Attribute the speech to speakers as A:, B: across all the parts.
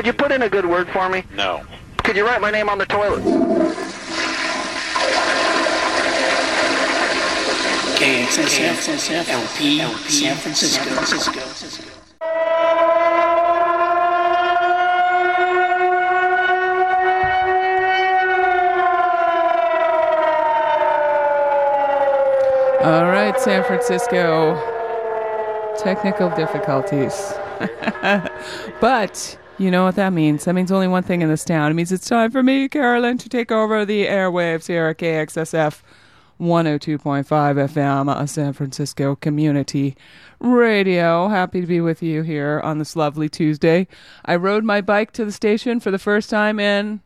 A: Could you put in a good word for me?
B: No.
A: Could you write my name on the toilet?
C: KXSF LP San Francisco.
D: All right, San Francisco. Technical difficulties. but you know what that means. That means only one thing in this town. It means it's time for me, Carolyn, to take over the airwaves here at KXSF 102.5 FM, a San Francisco community radio. Happy to be with you here on this lovely Tuesday. I rode my bike to the station for the first time in,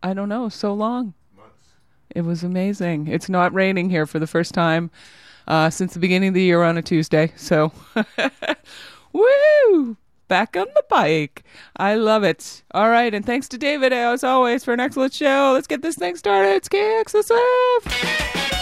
D: I don't know, so long. Months. It was amazing. It's not raining here for the first time uh, since the beginning of the year on a Tuesday. So, woo! Back on the bike. I love it. All right, and thanks to David, as always, for an excellent show. Let's get this thing started. It's KXSF.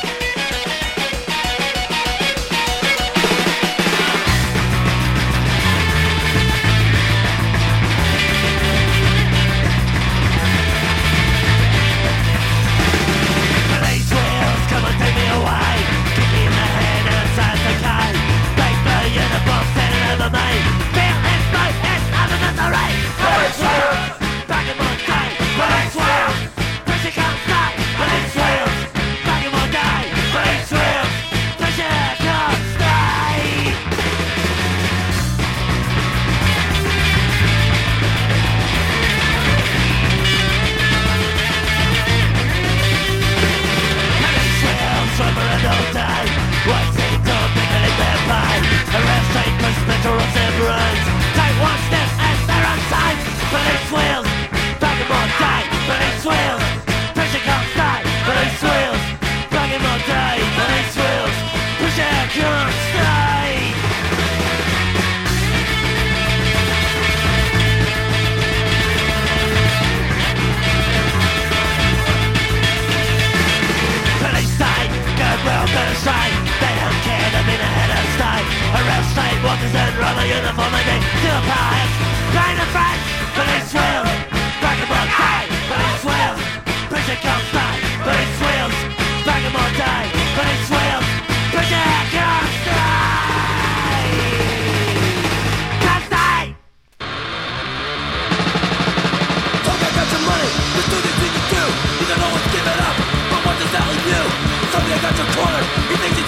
E: Doctors in rubber uniformity Still pies Blind and fright Police will Vagabond high Police will Prison comes by Police
B: wills Vagabond die Police wills Prison comes Money, the students need to do. You don't always give it up, but what does that leave you? Somebody got your corner. You
D: think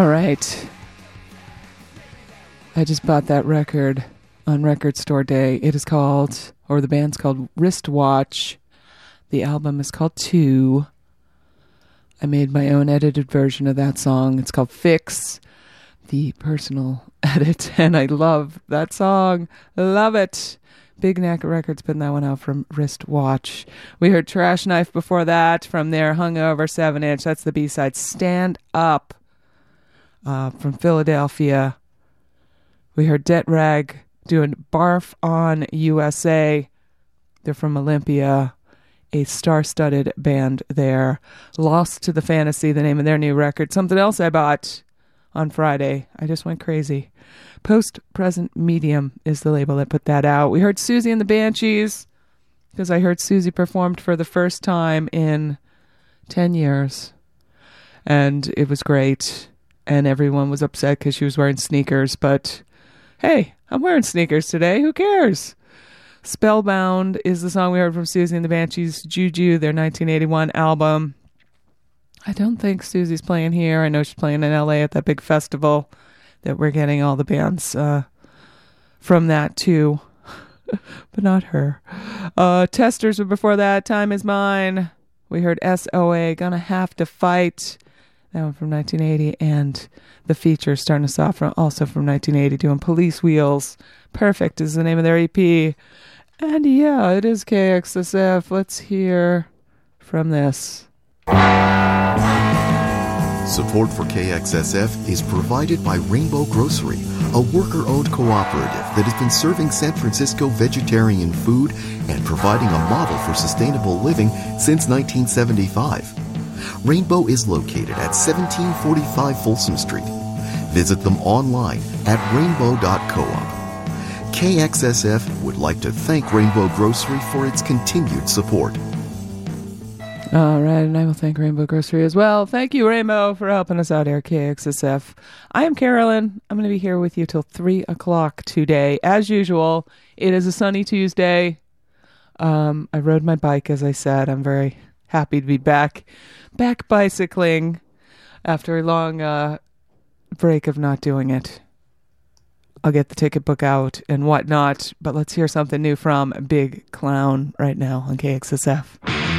D: All right. I just bought that record on Record Store Day. It is called, or the band's called Wristwatch. The album is called Two. I made my own edited version of that song. It's called Fix, the personal edit, and I love that song. Love it. Big Neck Records putting that one out from Wristwatch. We heard Trash Knife before that from their Hungover 7 inch. That's the B side. Stand Up uh, from Philadelphia. We heard Debt Rag doing Barf on USA. They're from Olympia, a star studded band there. Lost to the Fantasy, the name of their new record. Something else I bought on Friday. I just went crazy. Post Present Medium is the label that put that out. We heard Siouxsie and the Banshees because I heard Siouxsie performed for the first time in 10 years. And it was great. And everyone was upset because she was wearing sneakers. But hey, I'm wearing sneakers today. Who cares? Spellbound is the song we heard from Siouxsie and the Banshees, Juju, their 1981 album. I don't think Siouxsie's playing here. I know she's playing in LA at that big festival that we're getting all the bands uh, from that too, but not her. Uh, Testors were before that. Time is mine. We heard SOA, Gonna Have to Fight. That one from 1980. And the feature starting us off from, also from 1980 doing Police Wheels. Perfect is the name of their EP. And yeah, it is KXSF. Let's hear from this.
F: Support for KXSF is provided by Rainbow Grocery, a worker owned cooperative that has been serving San Francisco vegetarian food and providing a model for sustainable living since 1975. Rainbow is located at 1745 Folsom Street. Visit them online at rainbow.coop. KXSF would like to thank Rainbow Grocery for its continued support.
D: All right, and I will thank Rainbow Grocery as well. Thank you, Rainbow, for helping us out here, KXSF. I am Carolyn. I'm going to be here with you till 3 o'clock today. As usual, it is a sunny Tuesday. Um, I rode my bike, as I said. I'm very happy to be back, back bicycling after a long uh, break of not doing it. I'll get the ticket book out and whatnot, but let's hear something new from Big Clown right now on KXSF.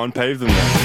G: On,
B: pave
H: them then.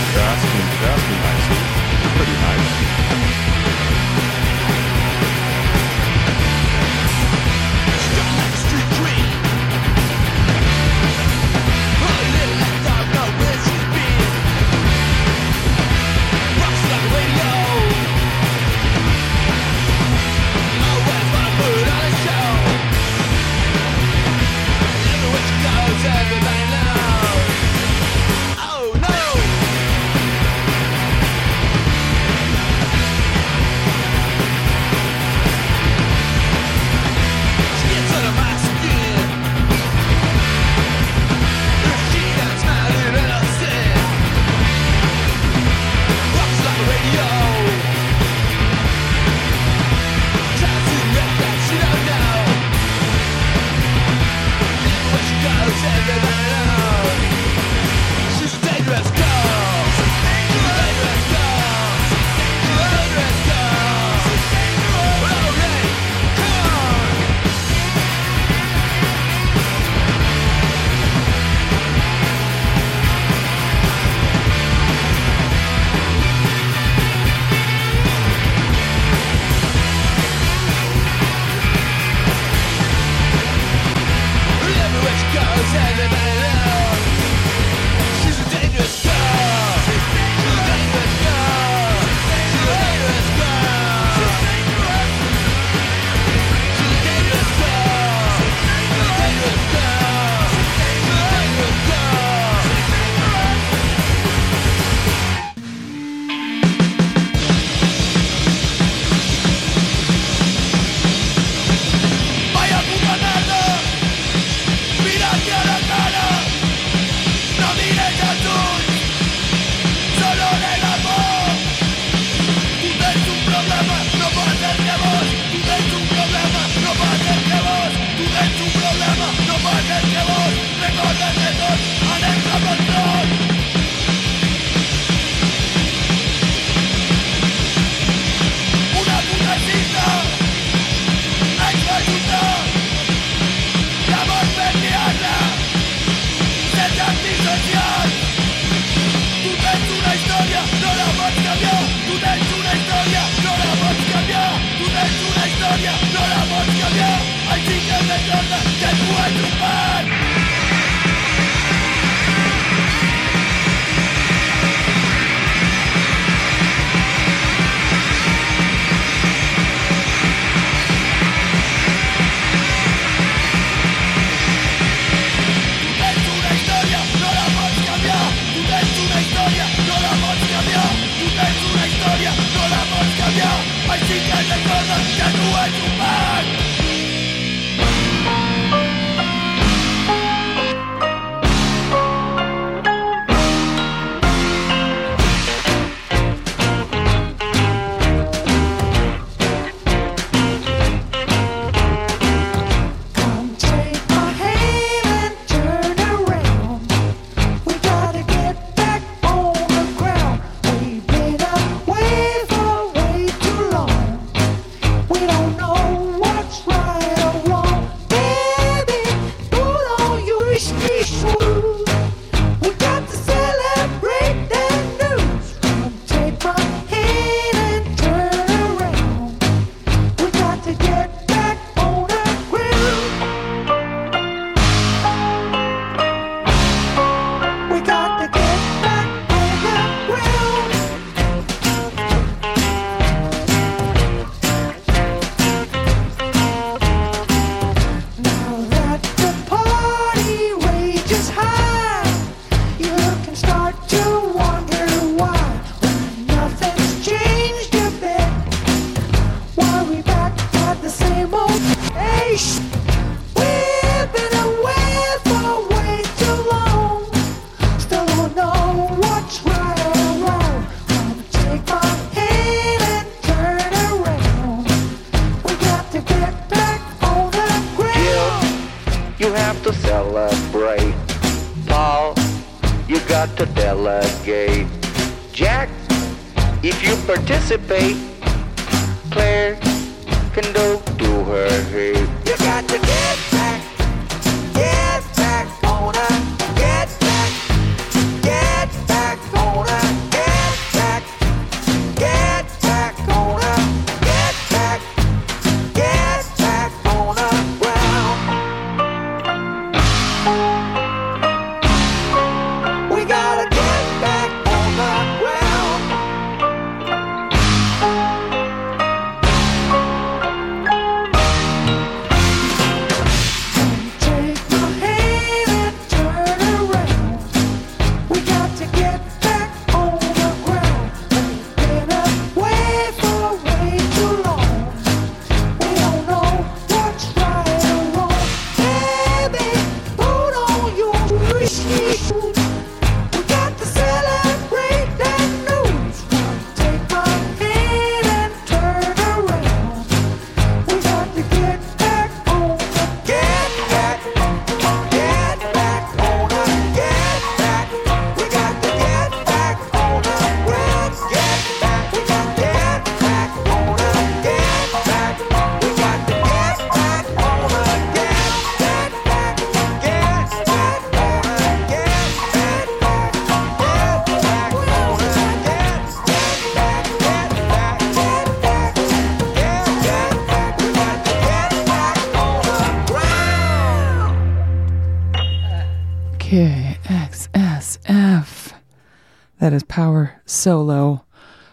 I: Solo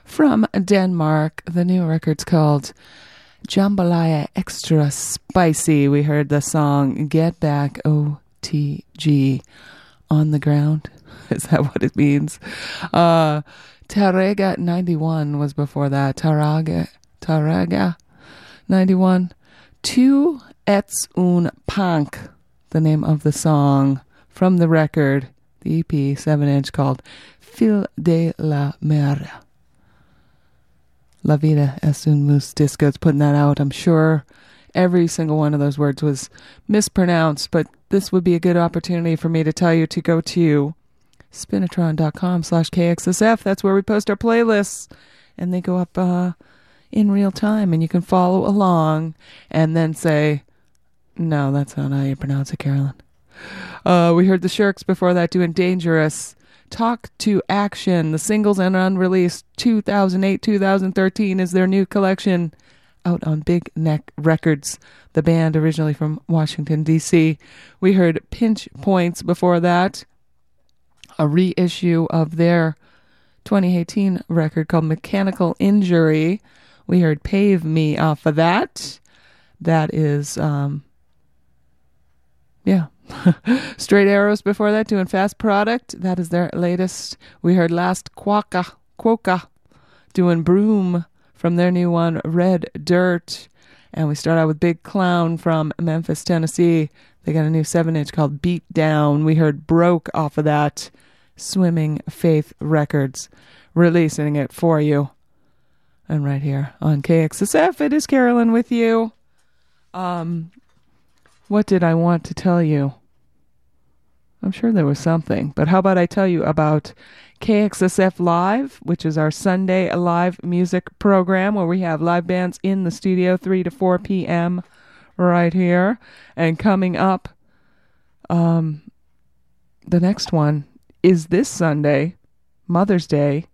D: from Denmark. The new record's called Jambalaya Extra Spicy. We heard the song Get Back OTG on the ground. Is that what it means? Uh, Tàrrega 91 was before that. Taraga, Taraga 91. Tu ets un punk, the name of the song from the record, the EP 7 inch called Fil de la Mer. La Vida es un mus disco. It's putting that out. I'm sure every single one of those words was mispronounced, but this would be a good opportunity for me to tell you to go to spinitron.com slash KXSF. That's where we post our playlists, and they go up uh, in real time, and you can follow along and then say, no, that's not how you pronounce it, Carolyn. Uh, we heard the Shirks before that doing Dangerous. Talk to Action, the singles and unreleased 2008 2013 is their new collection out on Big Neck Records, the band originally from Washington, D.C. We heard Pinch Points before that, a reissue of their 2018 record called Mechanical Injury. We heard Pave Me off of that. That is, um, yeah. Straight Arrows before that, doing Fast Product. That is their latest. We heard Last Quokka, Quokka, doing Broom from their new one, Red Dirt. And we start out with Big Clown from Memphis, Tennessee. They got a new 7 inch called Beat Down. We heard Broke off of that. Swimming Faith Records releasing it for you. And right here on KXSF, it is Carolyn with you. Um, what did I want to tell you? I'm sure there was something, but how about I tell you about KXSF Live, which is our Sunday live music program where we have live bands in the studio 3 to 4 p.m. right here. And coming up, um, the next one is this Sunday, Mother's Day,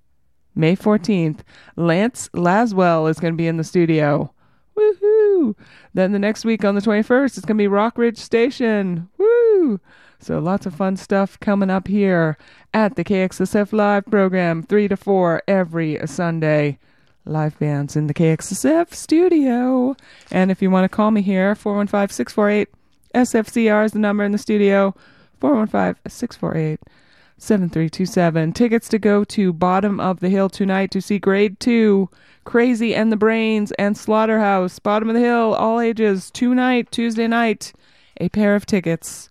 D: May 14th. Lance Laswell is going to be in the studio. Woohoo! Then the next week on the 21st, it's going to be Rockridge Station. Woo! So lots of fun stuff coming up here at the KXSF Live program, 3 to 4 every Sunday. Live bands in the KXSF studio. And if you want to call me here, 415 648 SFCR is the number in the studio. 415 648 7327. Tickets to go to Bottom of the Hill tonight to see Grade 2, Crazy and the Brains, and Slaughterhouse. Bottom of the Hill, all ages, tonight, Tuesday night. A pair of tickets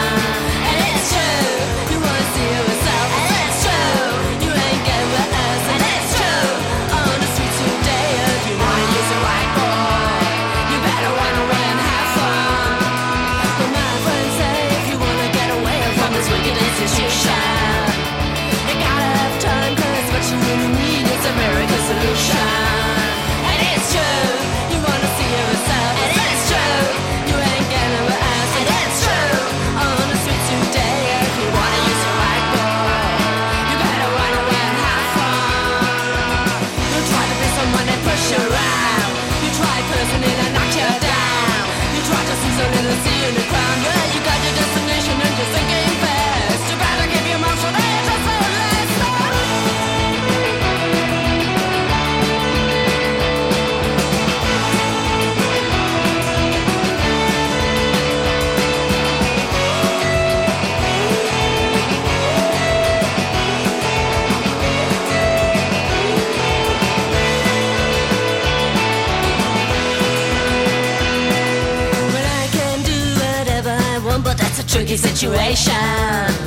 J: tricky situation.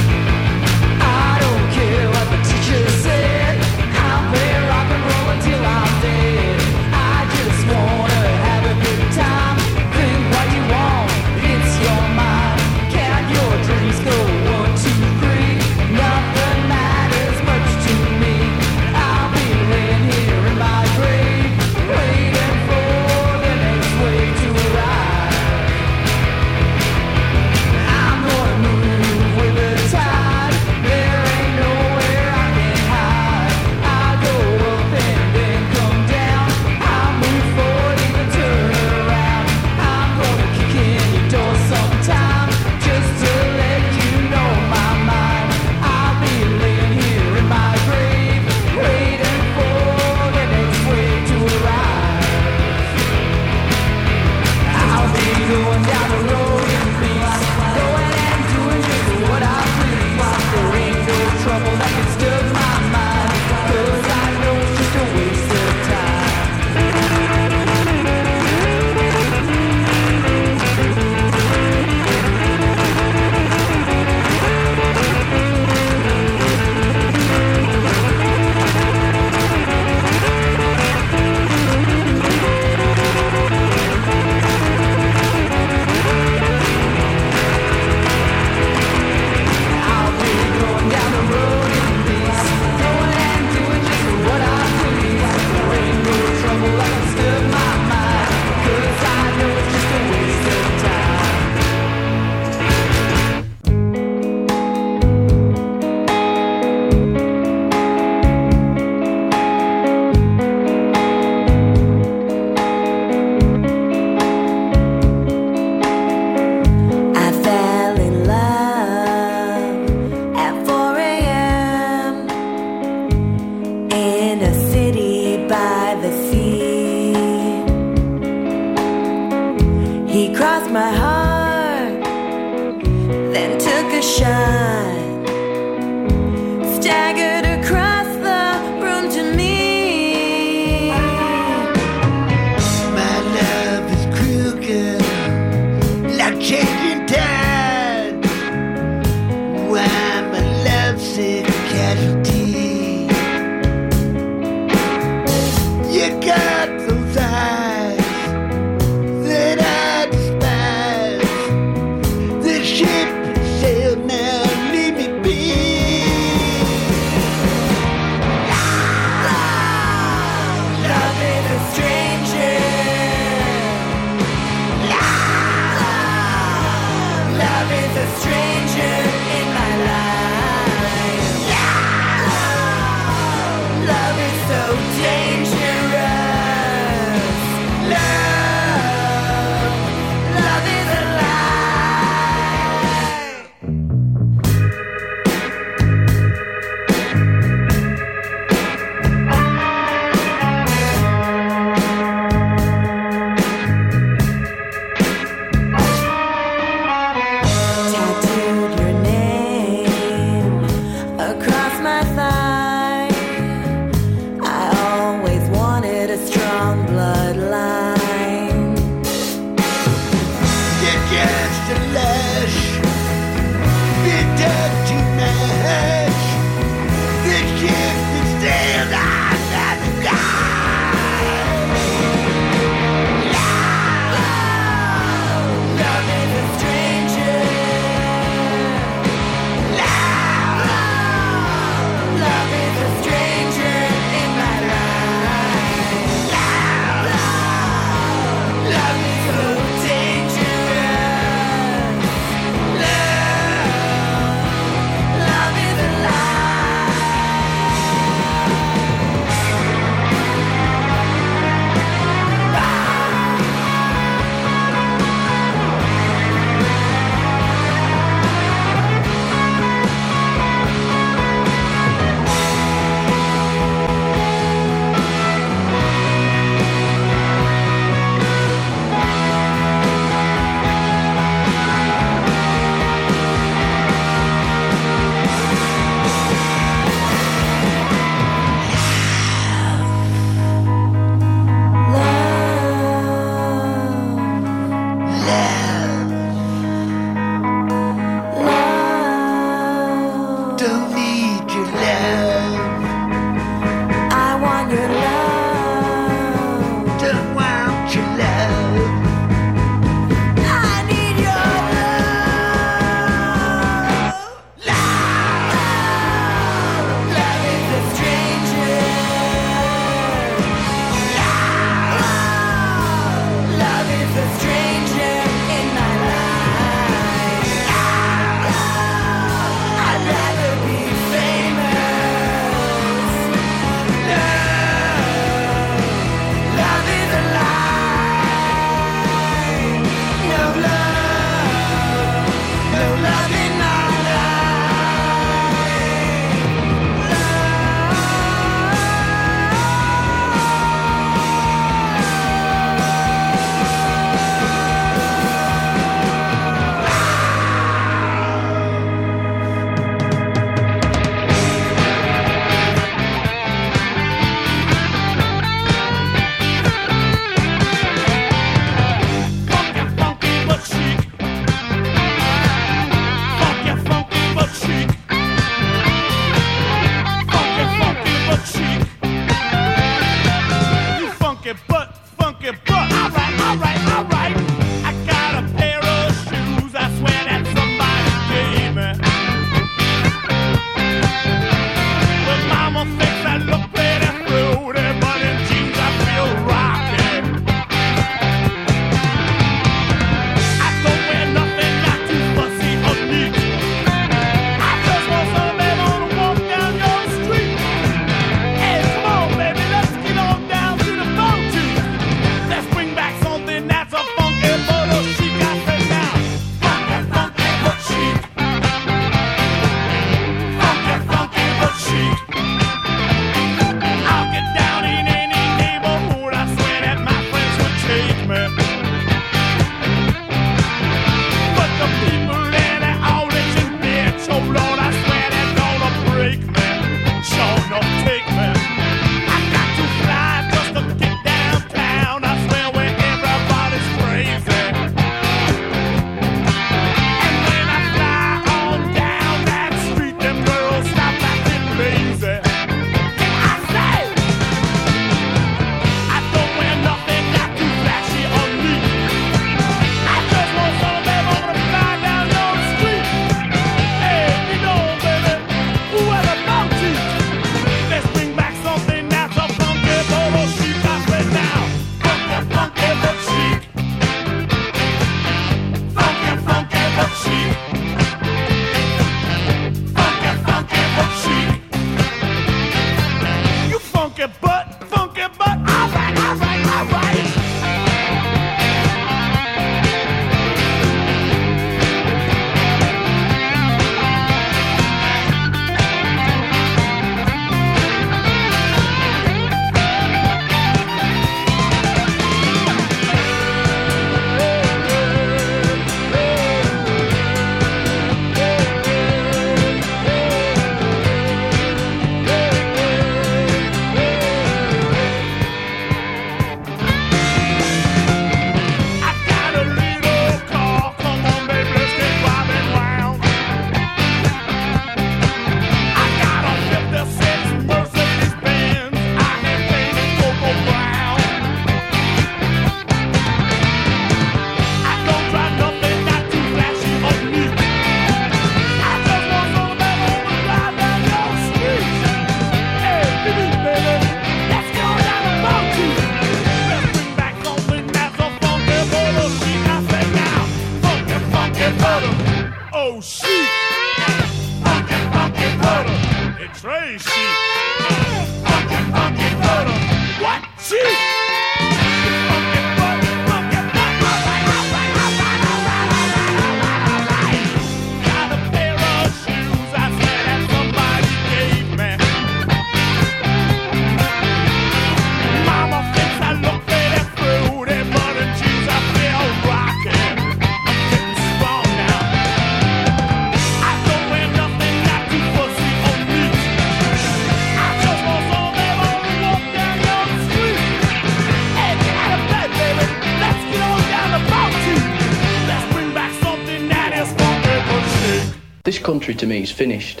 K: country to me is finished.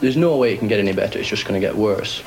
K: There's no way it can get any better, it's just going to get worse.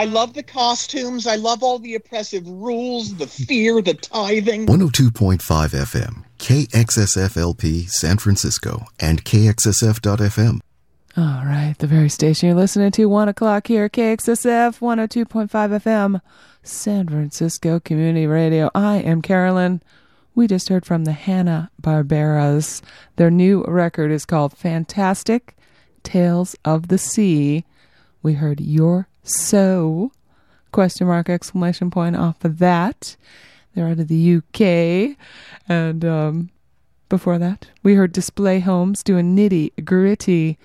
L: I love the costumes. I love all the oppressive rules, the fear, the tithing.
F: 102.5 FM, KXSFLP San Francisco, and KXSF.FM.
D: All right, the very station you're listening to, 1 o'clock here, KXSF 102.5 FM, San Francisco Community Radio. I am Carolyn. We just heard from the Hannah Barberas. Their new record is called Fantastic Tales of the Sea. We heard You're So, question mark, exclamation point off of that. They're out of the UK. And um, before that, we heard Display Homes doing Nitty Gritty.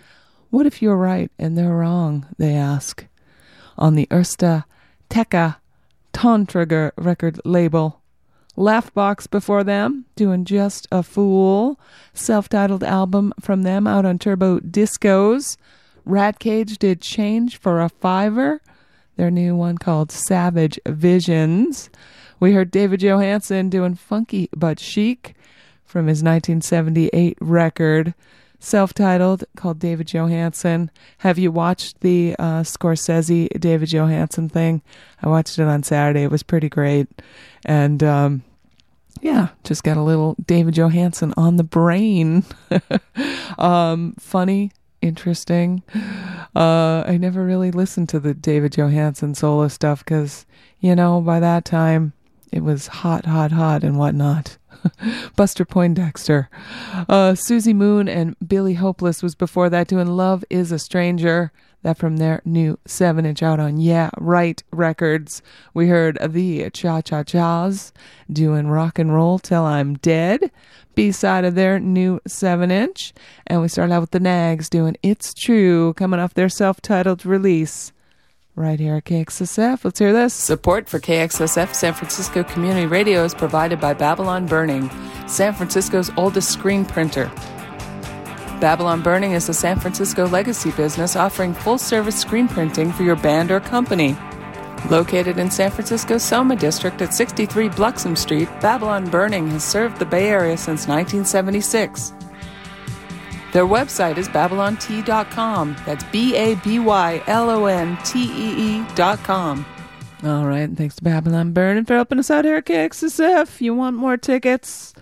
D: What if you're right and they're wrong? They ask. On the Erste Theke Tonträger record label. Laff Box before them, doing Just a Fool. Self titled album from them out on Turbo Discos. Rat Cage did Change for a Fiver. Their new one called Savage Visions. We heard David Johansen doing Funky But Chic from his 1978 record, self titled, called David Johansen. Have you watched the uh, Scorsese David Johansen thing? I watched it on Saturday. It was pretty great. And, um, yeah, just got a little David Johansen on the brain. um, funny, interesting. Uh, I never really listened to the David Johansen solo stuff because, you know, by that time it was hot, hot, hot and whatnot. Buster Poindexter. Uh, Suzi Moon and Billy Hopeless was before that doing Love is a Stranger. That from their new 7 inch out on Yeah Right Records. We heard the Cha Cha Chas doing Rock and Roll Till I'm Dead. B side of their new 7 inch. And we started out with the Naggs doing It's True, coming off their self titled release right here at KXSF. Let's hear this. Support for KXSF San Francisco Community Radio is provided by Babylon Burning, San Francisco's oldest screen printer. Babylon Burning is a San Francisco legacy business offering full service screen printing for your band or company. Located in San Francisco's Soma District at 63 Bluxome Street, Babylon Burning has served the Bay Area since 1976. Their website is babylontee.com. That's B A B Y L O N T E E.com. All right, thanks to Babylon Burning for helping us out here at KXSF. You want more tickets?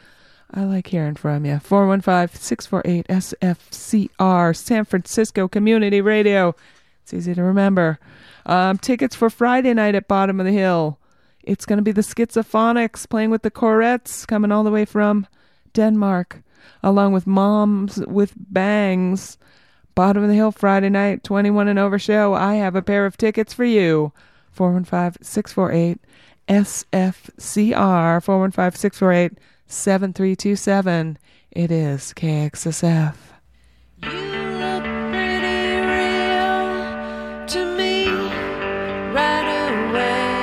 D: I like hearing from you. 415 648 SFCR, San Francisco Community Radio. It's easy to remember. Um, tickets for Friday night at Bottom of the Hill. It's going to be the Schizophonics playing with the Courettes, coming all the way from Denmark, along with Moms with Bangs. Bottom of the Hill Friday night, 21 and over show. I have a pair of tickets for you. 415 648 SFCR, 415 648 7327. It is KXSF.
B: to me right away.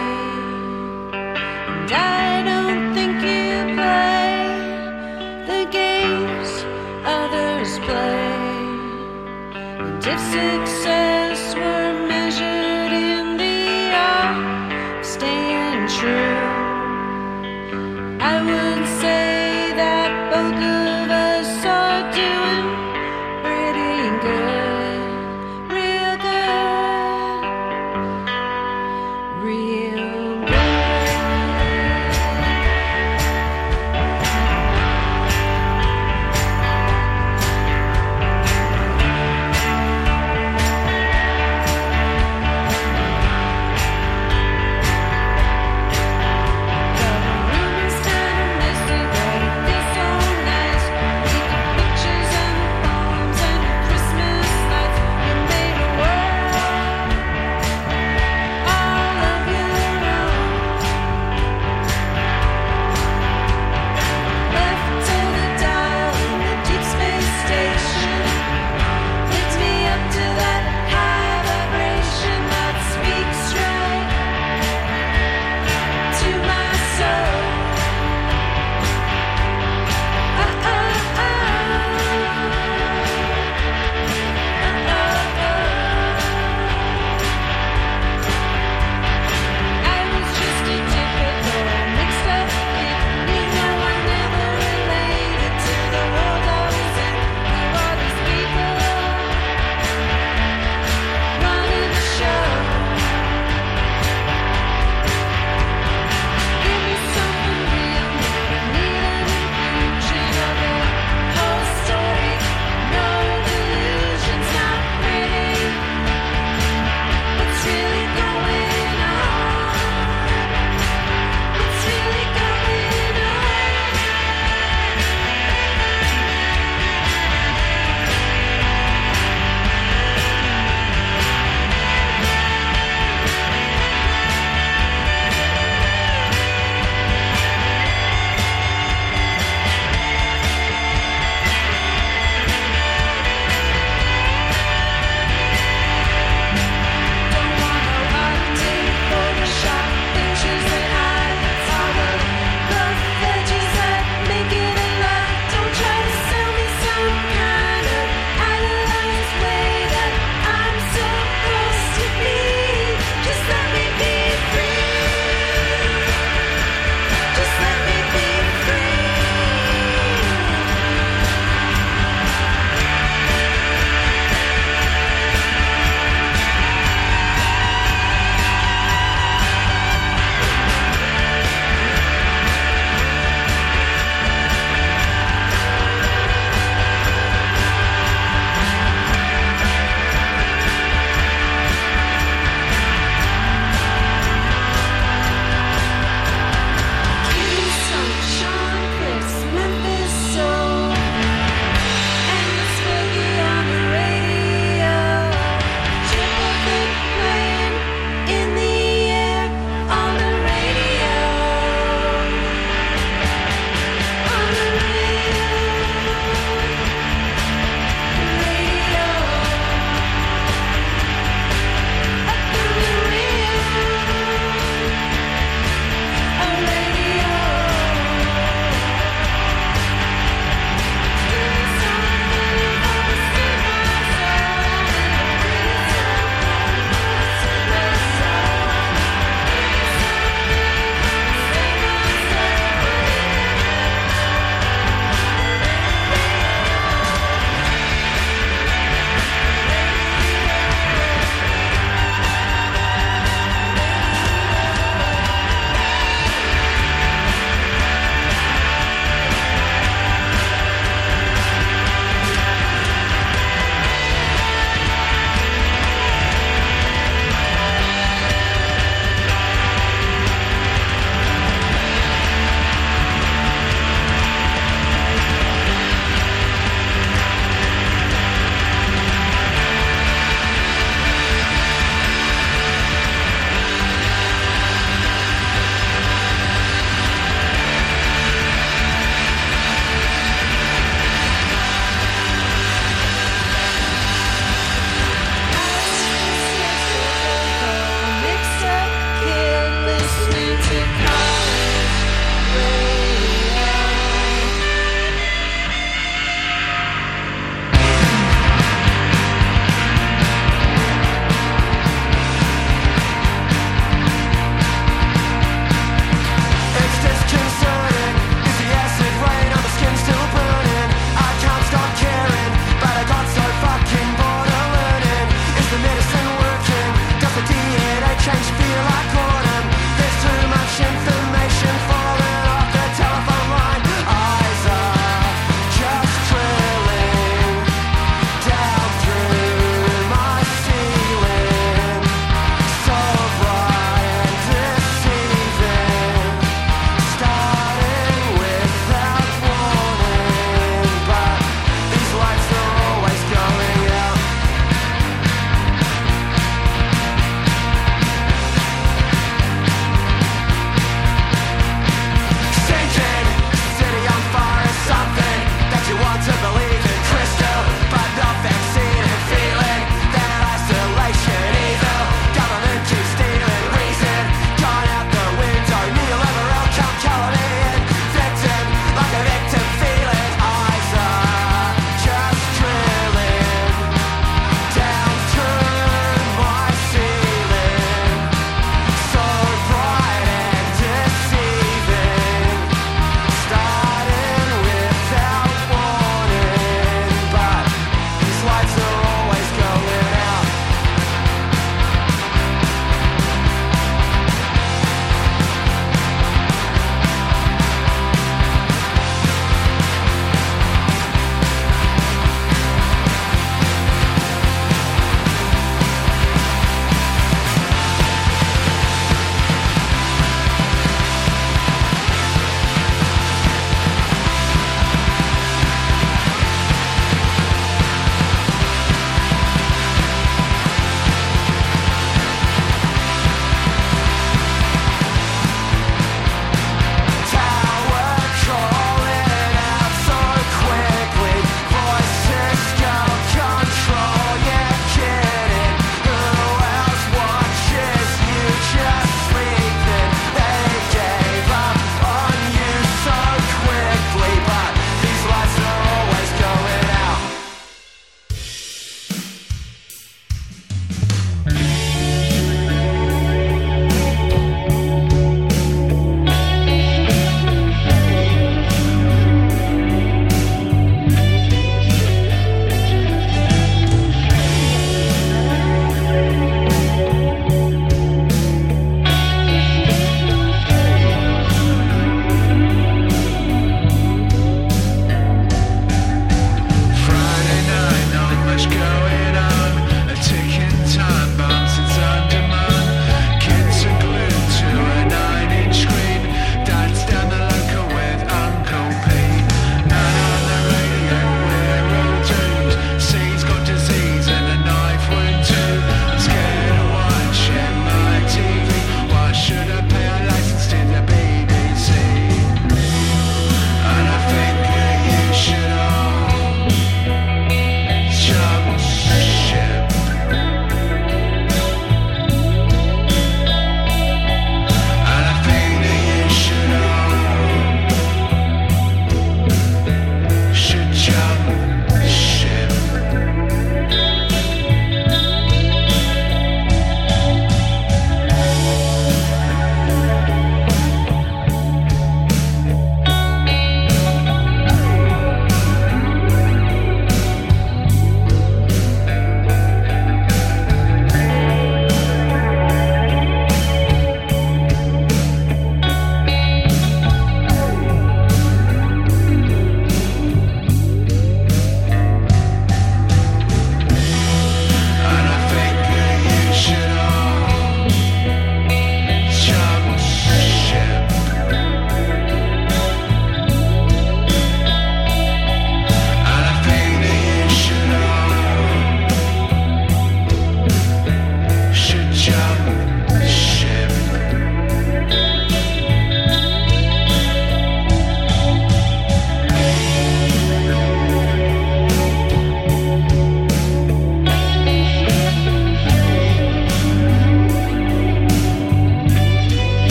B: And I don't think you play the games others play. And if success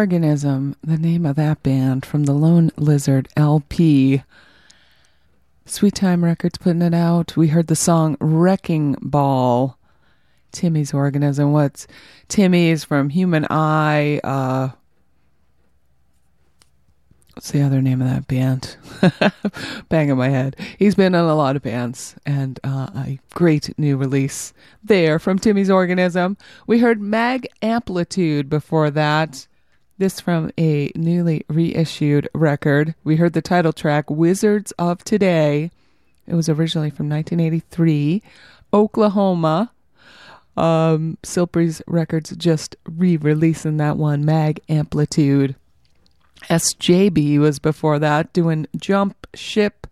D: Organism, the name of that band from the Lone Lizard LP. Sweet Time Records putting it out. We heard the song Wrecking Ball. Timmy's Organism. What's Timmy's from Human Eye? Uh, what's the other name of that band? Bang in my head. He's been in a lot of bands, and uh, a great new release there from Timmy's Organism. We heard Mag Amplitude before that. This from a newly reissued record. We heard the title track Wizards of Today. It was originally from 1983, Oklahoma. Um, Silpry's Records just re releasing that one, Mag Amplitude. Esjaybe was before that doing Jump Ship,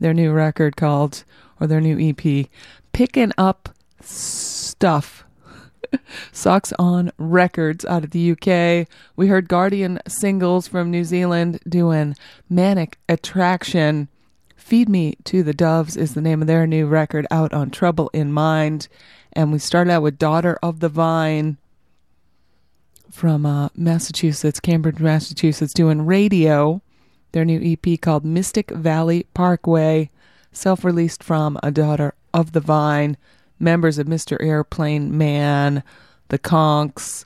D: their new record called, or their new EP, Picking Up Stuff. Socks on Records out of the UK. We heard Guardian singles from New Zealand doing Manic Attraction. Feed Me to the Doves is the name of their new record out on Trouble in Mind. And we started out with Daughter of the Vine from uh, Massachusetts, Cambridge, Massachusetts, doing radio. Their new EP called Mystic Valley Parkway, self released from A Daughter of the Vine, members of Mr. Airplane Man, the Konks.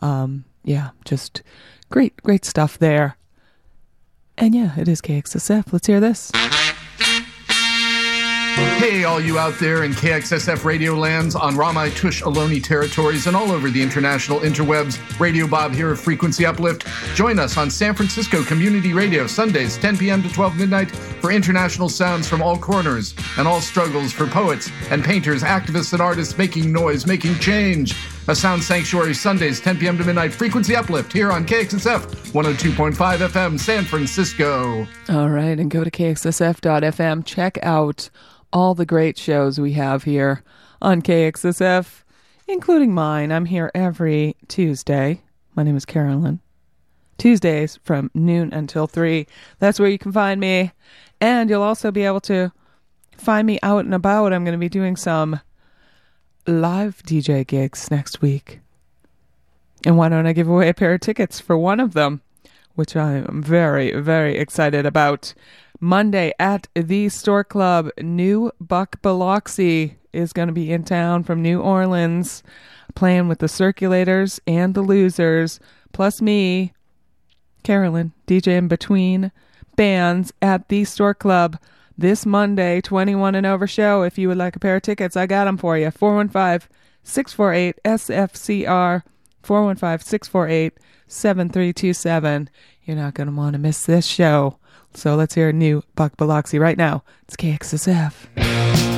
D: Um, yeah, just great, great stuff there. And yeah, it is KXSF. Let's hear this.
M: Hey, all you out there in KXSF radio lands on Ramaytush Ohlone territories and all over the international interwebs. Radio Bob here of Frequency Uplift. Join us on San Francisco Community Radio Sundays, 10 p.m. to 12 midnight for international sounds from all corners and all struggles for poets and painters, activists and artists making noise, making change. A Sound Sanctuary Sundays, 10 p.m. to midnight. Frequency Uplift here on KXSF 102.5 FM, San Francisco.
D: All right, and go to kxsf.fm. Check out all the great shows we have here on KXSF, including mine. I'm here every Tuesday. My name is Carolyn. Tuesdays from noon until 3. That's where you can find me. And you'll also be able to find me out and about. I'm going to be doing some live DJ gigs next week. And why don't I give away a pair of tickets for one of them, which I am very, very excited about. Monday at the Stork Club, New Buck Biloxi is going to be in town from New Orleans, playing with the Circulators and the Losers, plus me, Carolyn, DJ in between bands at the Stork Club this Monday, 21 and over show. If you would like a pair of tickets, I got them for you. 415 648 SFCR, 415 648 7327. You're not going to want to miss this show. So let's hear a new Buck Biloxi right now. It's KXSF.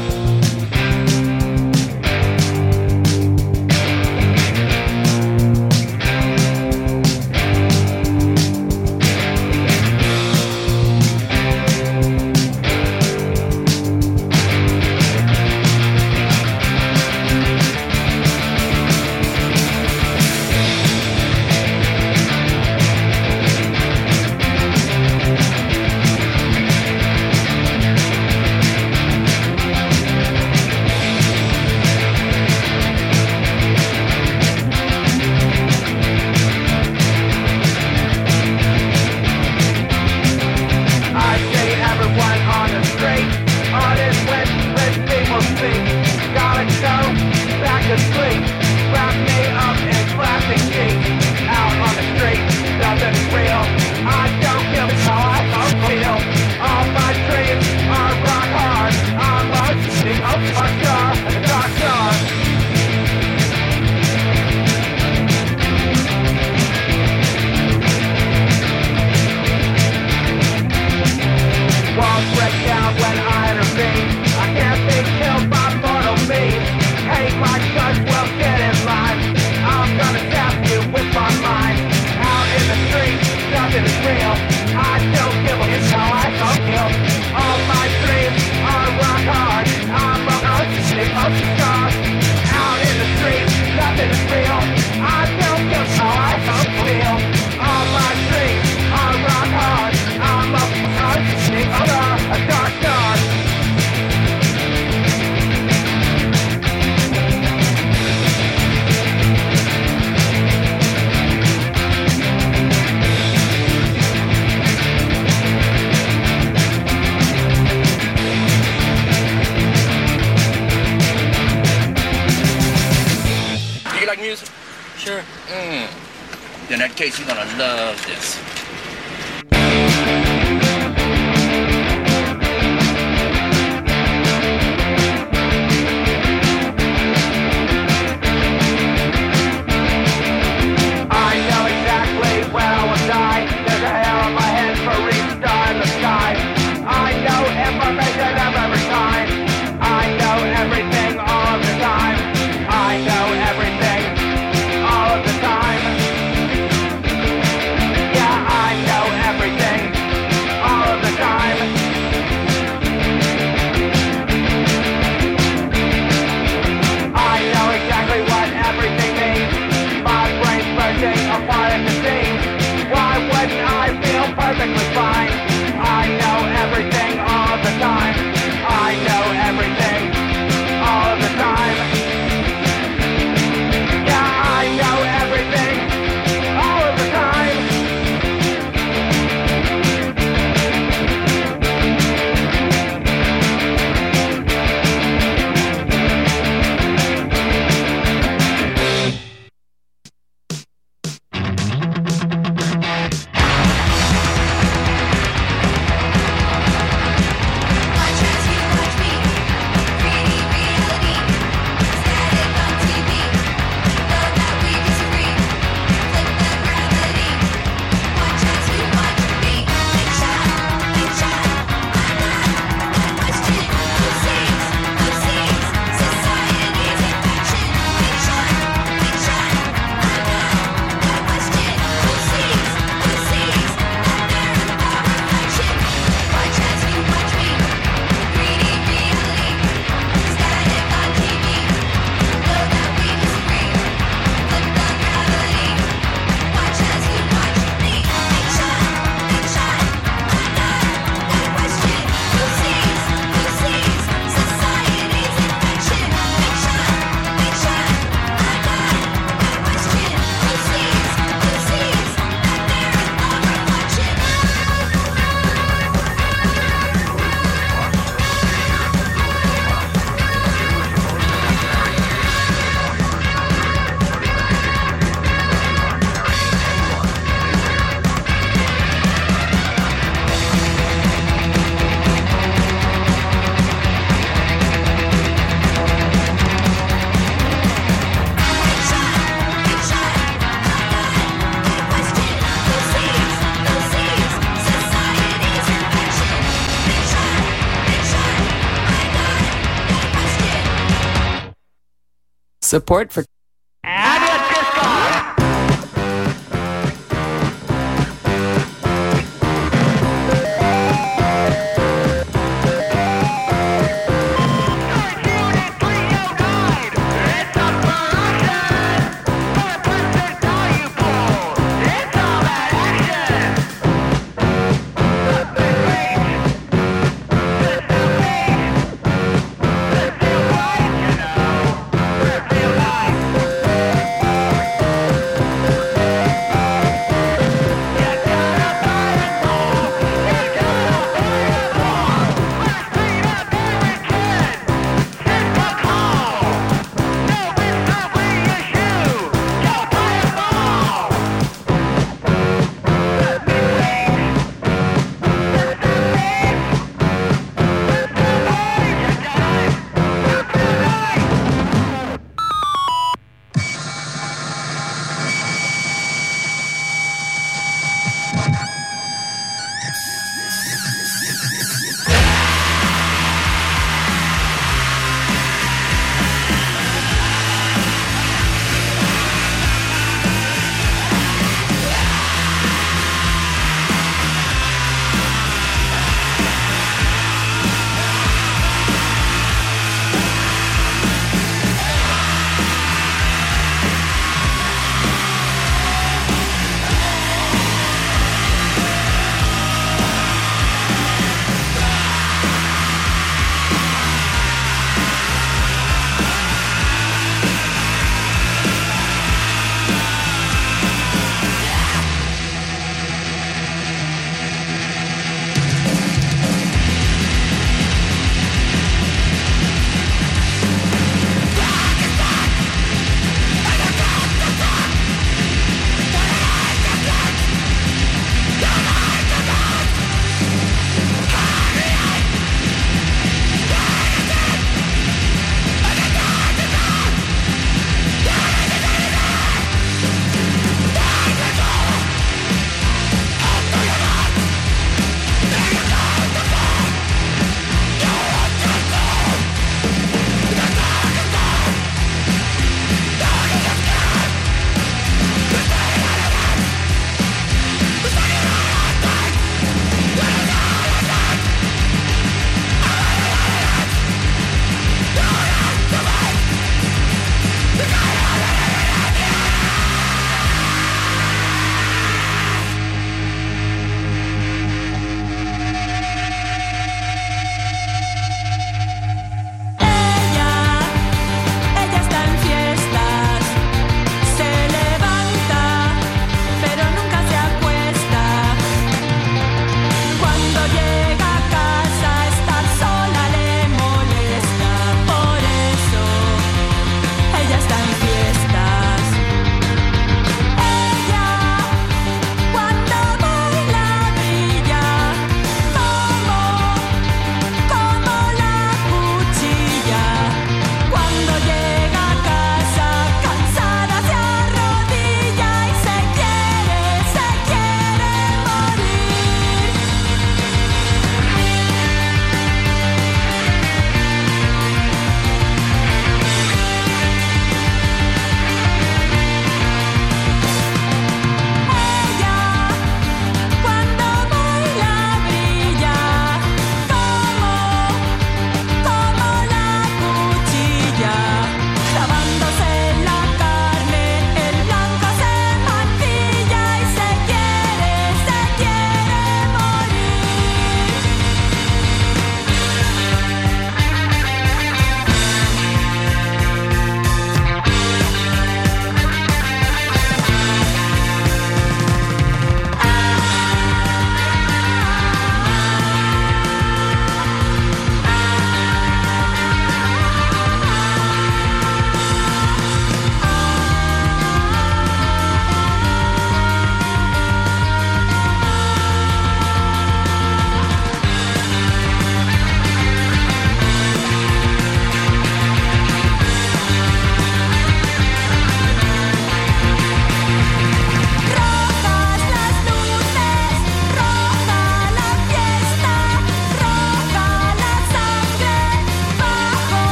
D: Support for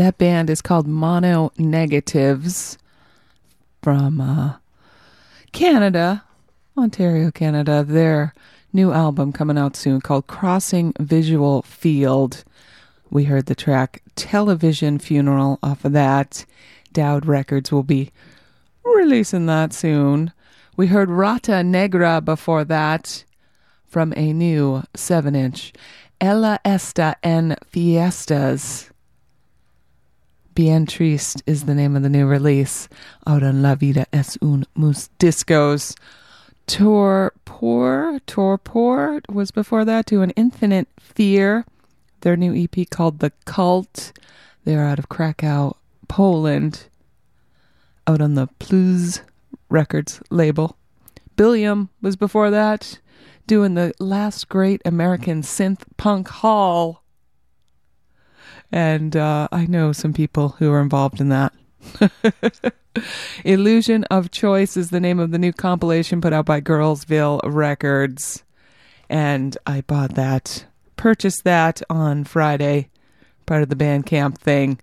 D: That band is called Mononegatives from uh, Canada, Ontario, Canada. Their new album coming out soon called Crossing Visual Field. We heard the track Television Funeral off of that. Dowd Records will be releasing that soon. We heard Rata Negra before that from a new 7 inch Ella Esta en Fiestas. Bien Triste is the name of the new release. Out on La Vida es un mus discos. Torpur, Torpur was before that to an Infinite Fear. Their new EP called The Cult. They're out of Krakow, Poland. Out on the Plus Records label. Billiam was before that, doing the last great American synth punk haul. And uh, I know some people who are involved in that. Illusion of Choice is the name of the new compilation put out by Girlsville Records. And I bought that, purchased that on Friday, part of the Bandcamp thing.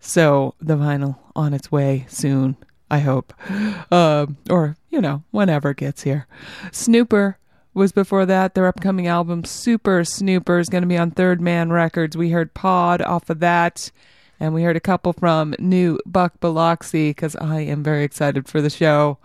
D: So the vinyl on its way soon, I hope. Uh, or, you know, whenever it gets here. Snõõper was before that. Their upcoming album, Super Snooper, is going to be on Third Man Records. We heard Pod off of that. And we heard a couple from New Buck Biloxi because I am very excited for the show.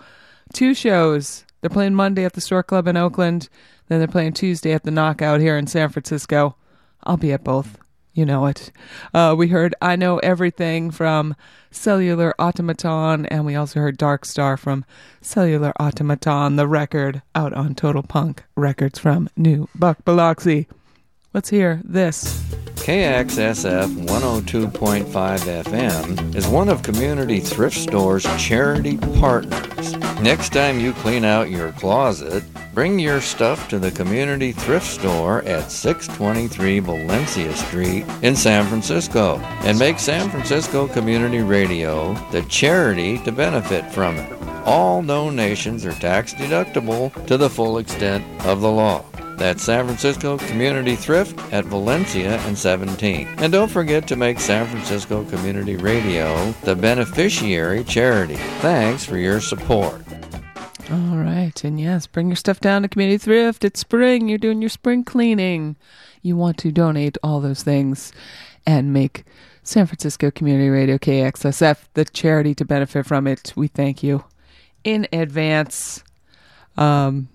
D: Two shows. They're playing Monday at the Stork Club in Oakland. Then they're playing Tuesday at the Knockout here in San Francisco. I'll be at both. You know it. Uh, we heard I Know Everything from Cellular Automaton, and we also heard Dark Star from Cellular Automaton, the record out on Total Punk Records from New Buck Biloxi. Let's hear this.
N: KXSF 102.5 FM is one of Community Thrift Store's charity partners. Next time you clean out your closet, bring your stuff to the Community Thrift Store at 623 Valencia Street in San Francisco and make San Francisco Community Radio the charity to benefit from it. All donations are tax deductible to the full extent of the law. That's San Francisco Community Thrift at Valencia and 17. And don't forget to make San Francisco Community Radio the beneficiary charity. Thanks for your support.
D: All right. And yes, bring your stuff down to Community Thrift. It's spring. You're doing your spring cleaning. You want to donate all those things and make San Francisco Community Radio KXSF the charity to benefit from it. We thank you in advance. Um,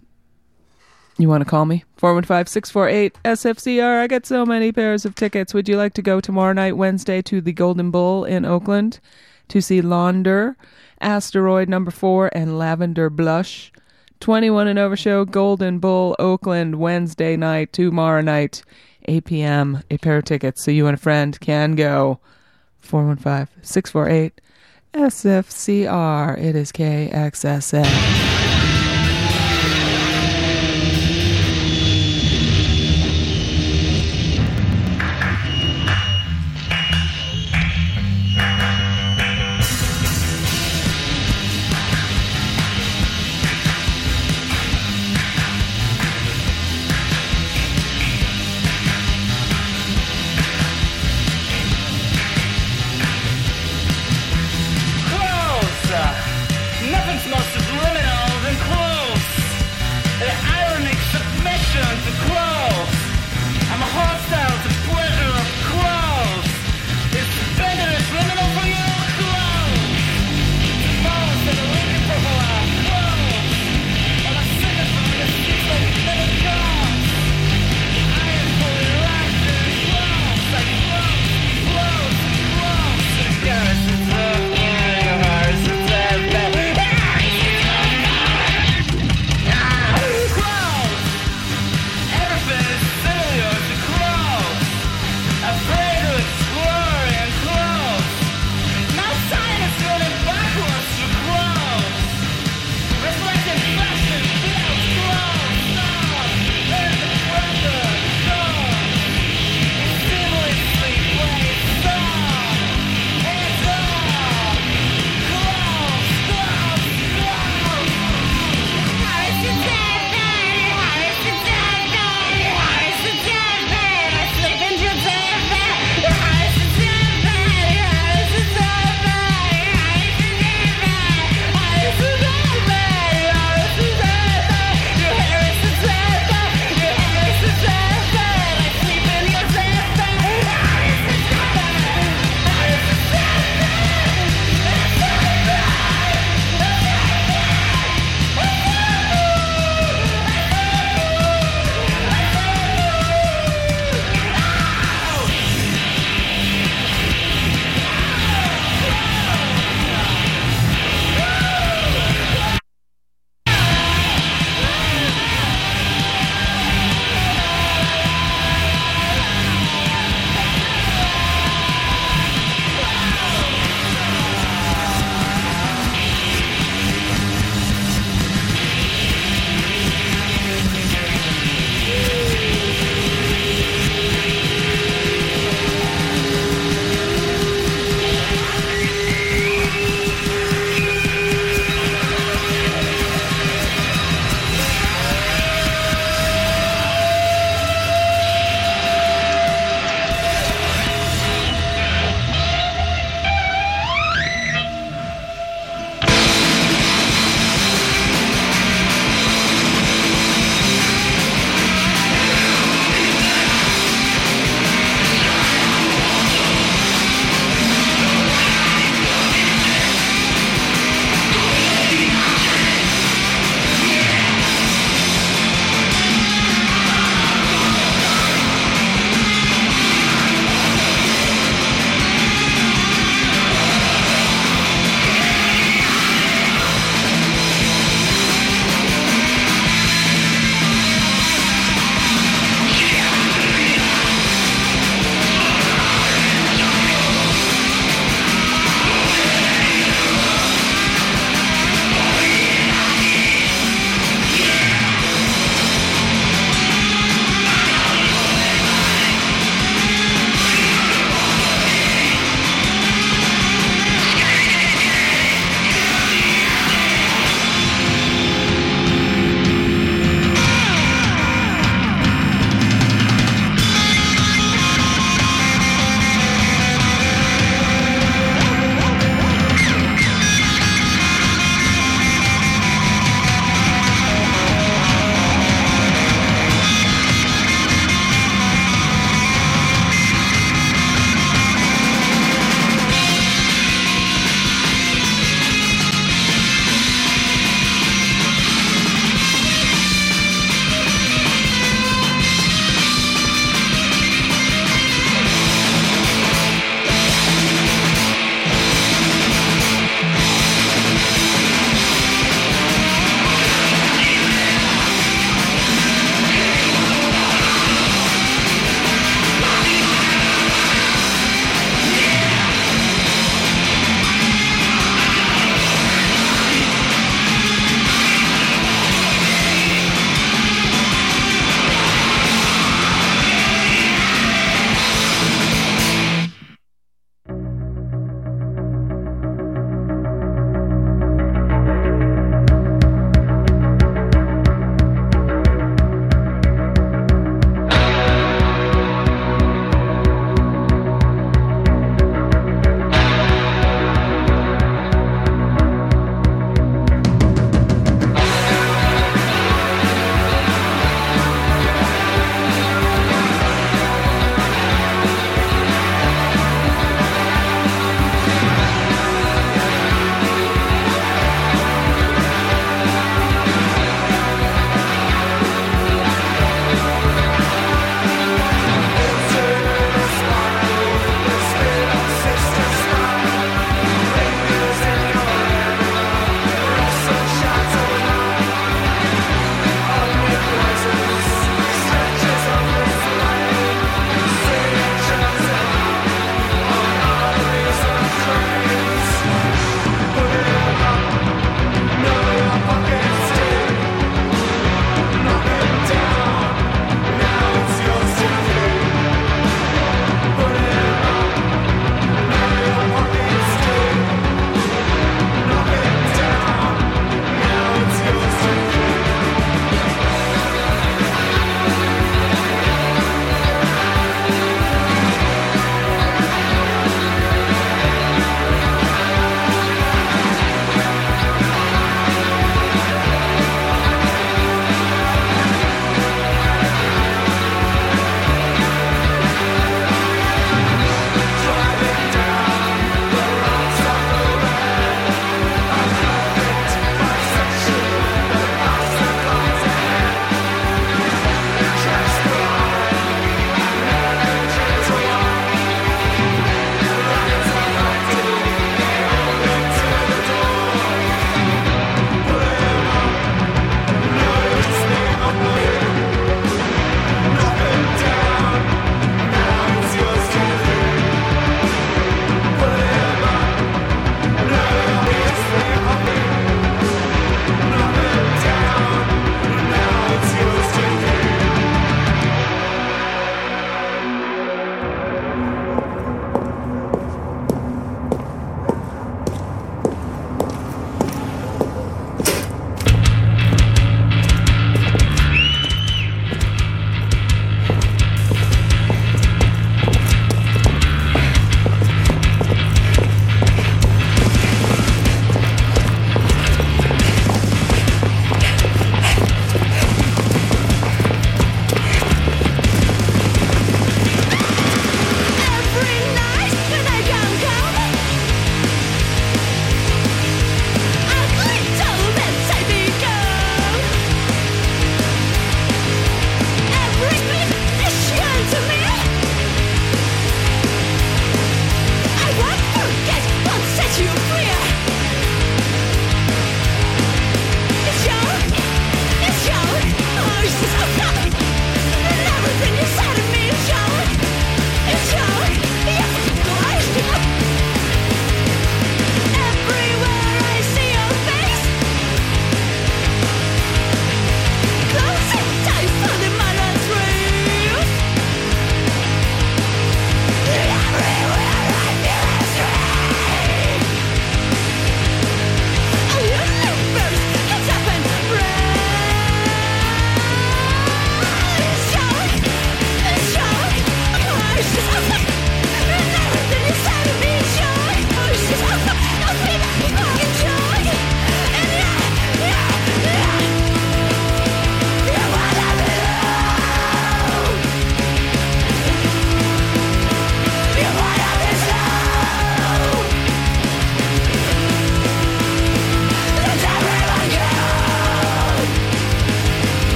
D: you want to call me? 415 648 SFCR. I got so many pairs of tickets. Would you like to go tomorrow night, Wednesday, to the Golden Bull in Oakland to see Launder, Asteroid Number 4, and Lavender Blush? 21 and over show, Golden Bull, Oakland, Wednesday night, tomorrow night, 8 p.m. A pair of tickets so you and a friend can go. 415 648 SFCR. It is KXSF.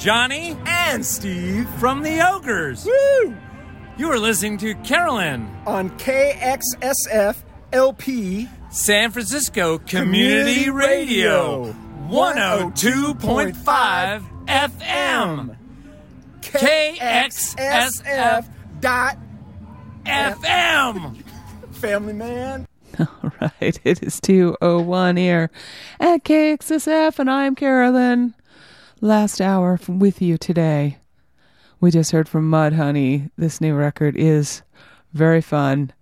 O: Johnny and Steve from the Ogres. Woo! You are listening to Carolyn
P: on KXSF LP
O: San Francisco Community,
P: Community
O: Radio,
P: Radio,
O: 102.5 FM. KXSF
P: dot
O: FM.
P: Family man.
D: All right, it is 201 here at KXSF, and I'm Carolyn. Last hour with you today. We just heard from Mudhoney. This new record is very fun,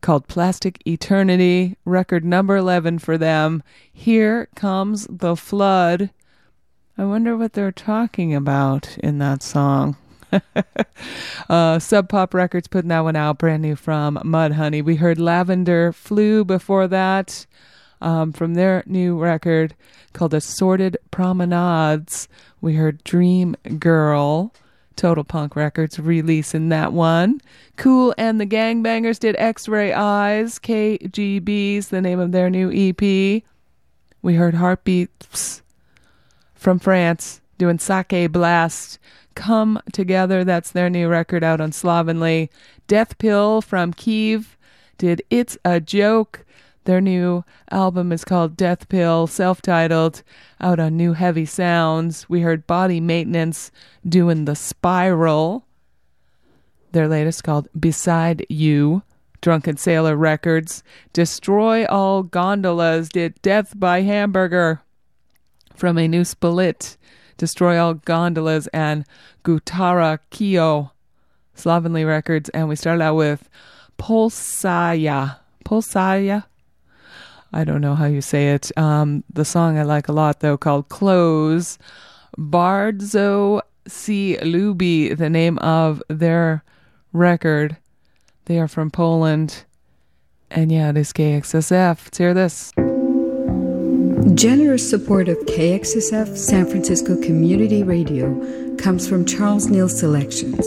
D: called Plastic Eternity, record number 11 for them. Here comes the flood. I wonder what they're talking about in that song. uh, Sub Pop Records putting that one out, brand new from Mudhoney. We heard Lavender Flu before that um, from their new record called Assorted Promenades. We heard Dream Girl. Total Punk Records releasing that one. Kool and the Gang Bangers did X Ray Eyes, KGB's the name of their new EP. We heard Heartbeeps from France doing Sake Blast. Come Together, that's their new record out on Slovenly. Death Pill from Kiev did It's a Joke. Their new album is called Death Pill, self titled, out on New Heavy Sounds. We heard Body Maintenance doing The Spiral. Their latest called Beside You. Drunken Sailor Records. Destroy All Gondolas did Death by Hamburger from a new split. Destroy All Gondolas and Gutara Kyo. Slovenly Records. And we started out with Pulsaya. Polsoja? I don't know how you say it. Um, the song I like a lot, though, called Close. Bardzo C. Lubi, the name of their record. They are from Poland. And yeah, it is KXSF. Let's hear this.
Q: Generous support of KXSF San Francisco Community Radio comes from Charles Neal Selections.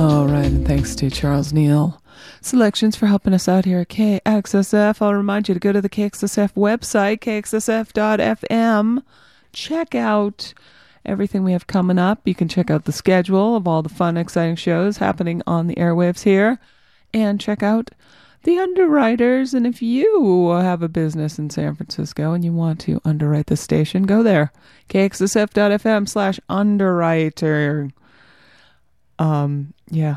D: All right, and thanks to Charles Neal Selections for helping us out here at KXSF. I'll remind you to go to the KXSF website, kxsf.fm. Check out everything we have coming up. You can check out the schedule of all the fun, exciting shows happening on the airwaves here, and check out the underwriters. And if you have a business in San Francisco and you want to underwrite the station, go there. kxsf.fm slash underwriter. Um, yeah.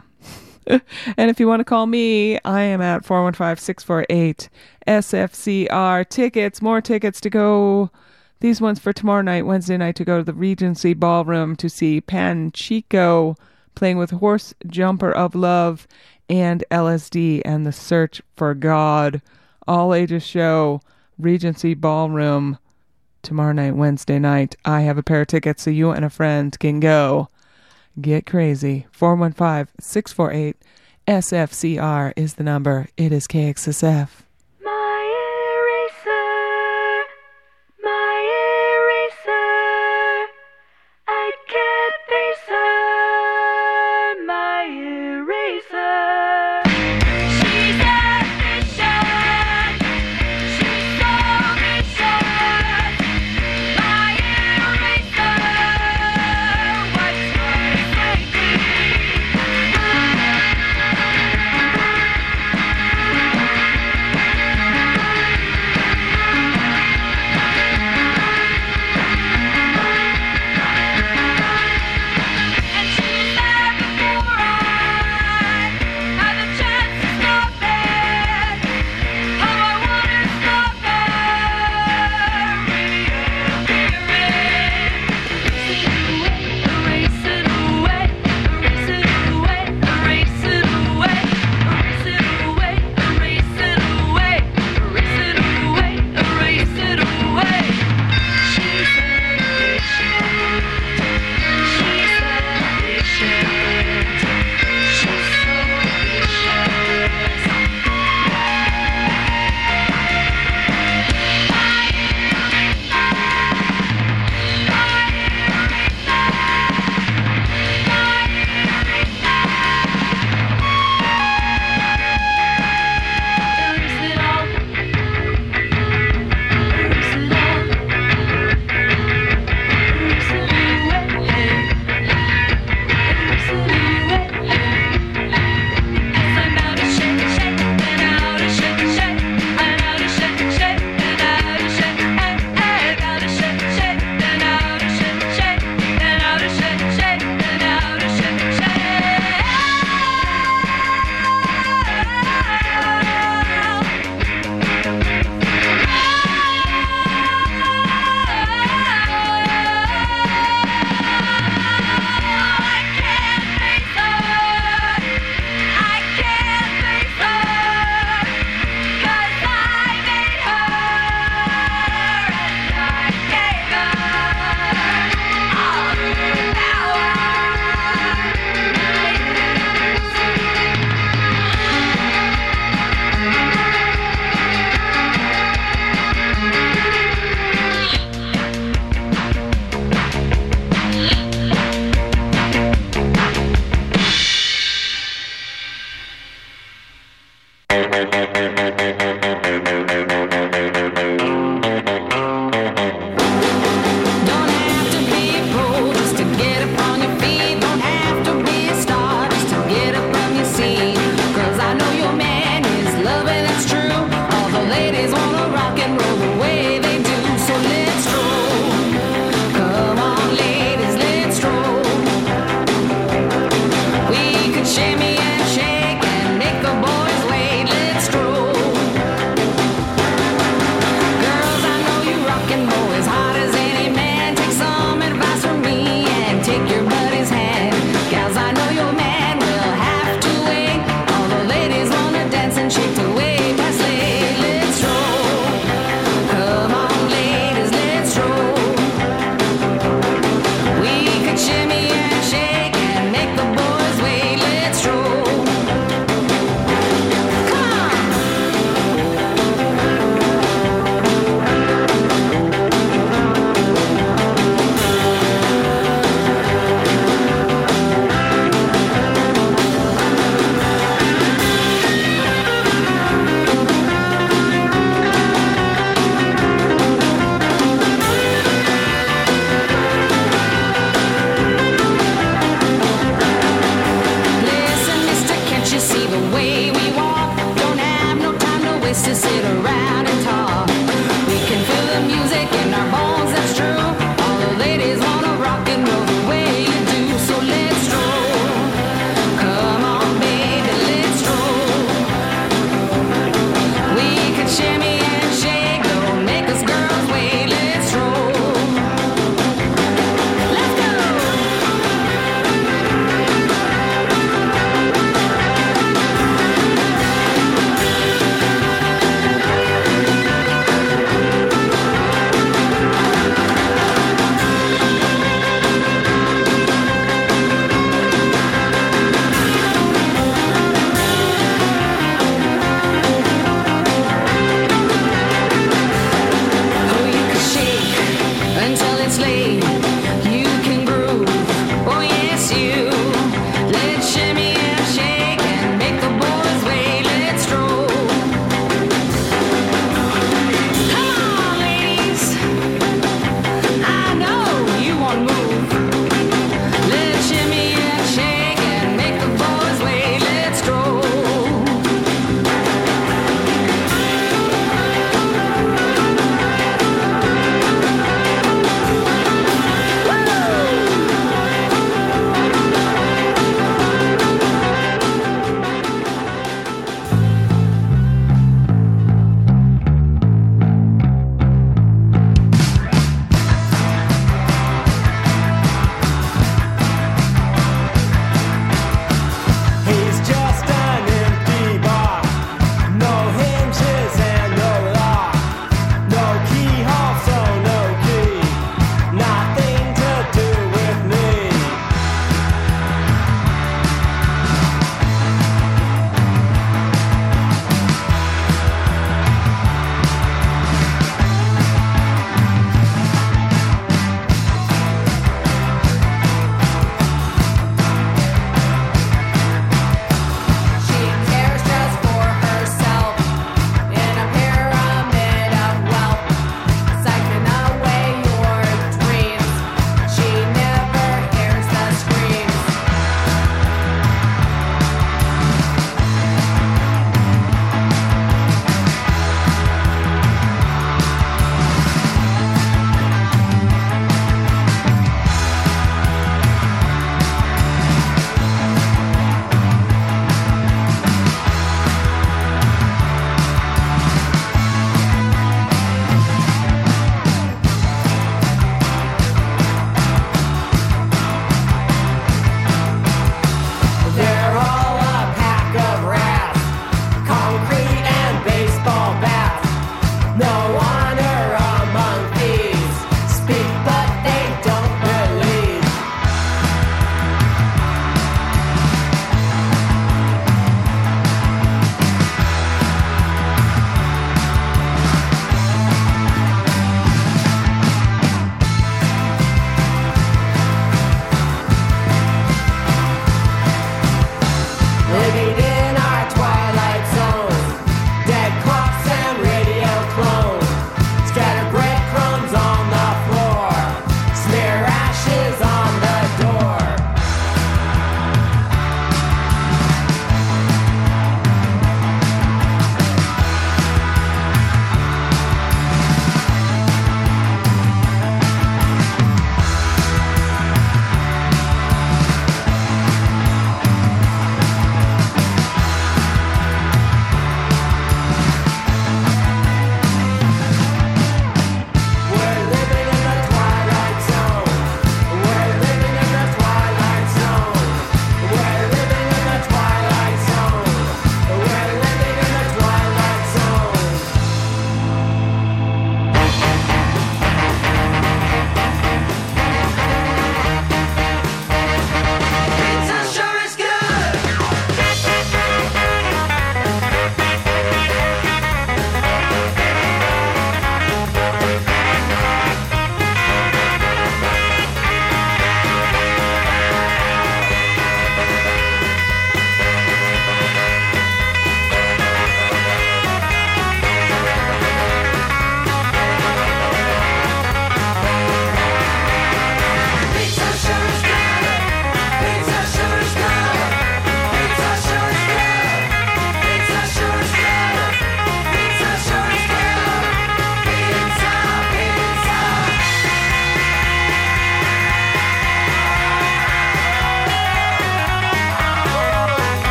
D: and if you want to call me, I am at 415 648 SFCR. Tickets, more tickets to go. These ones for tomorrow night, Wednesday night, to go to the Regency Ballroom to see Panchiko playing with Horse Jumper of Love and LSD and the Search for God. All ages show, Regency Ballroom tomorrow night, Wednesday night. I have a pair of tickets so you and a friend can go. Get crazy. 415 648 SFCR is the number. It is KXSF.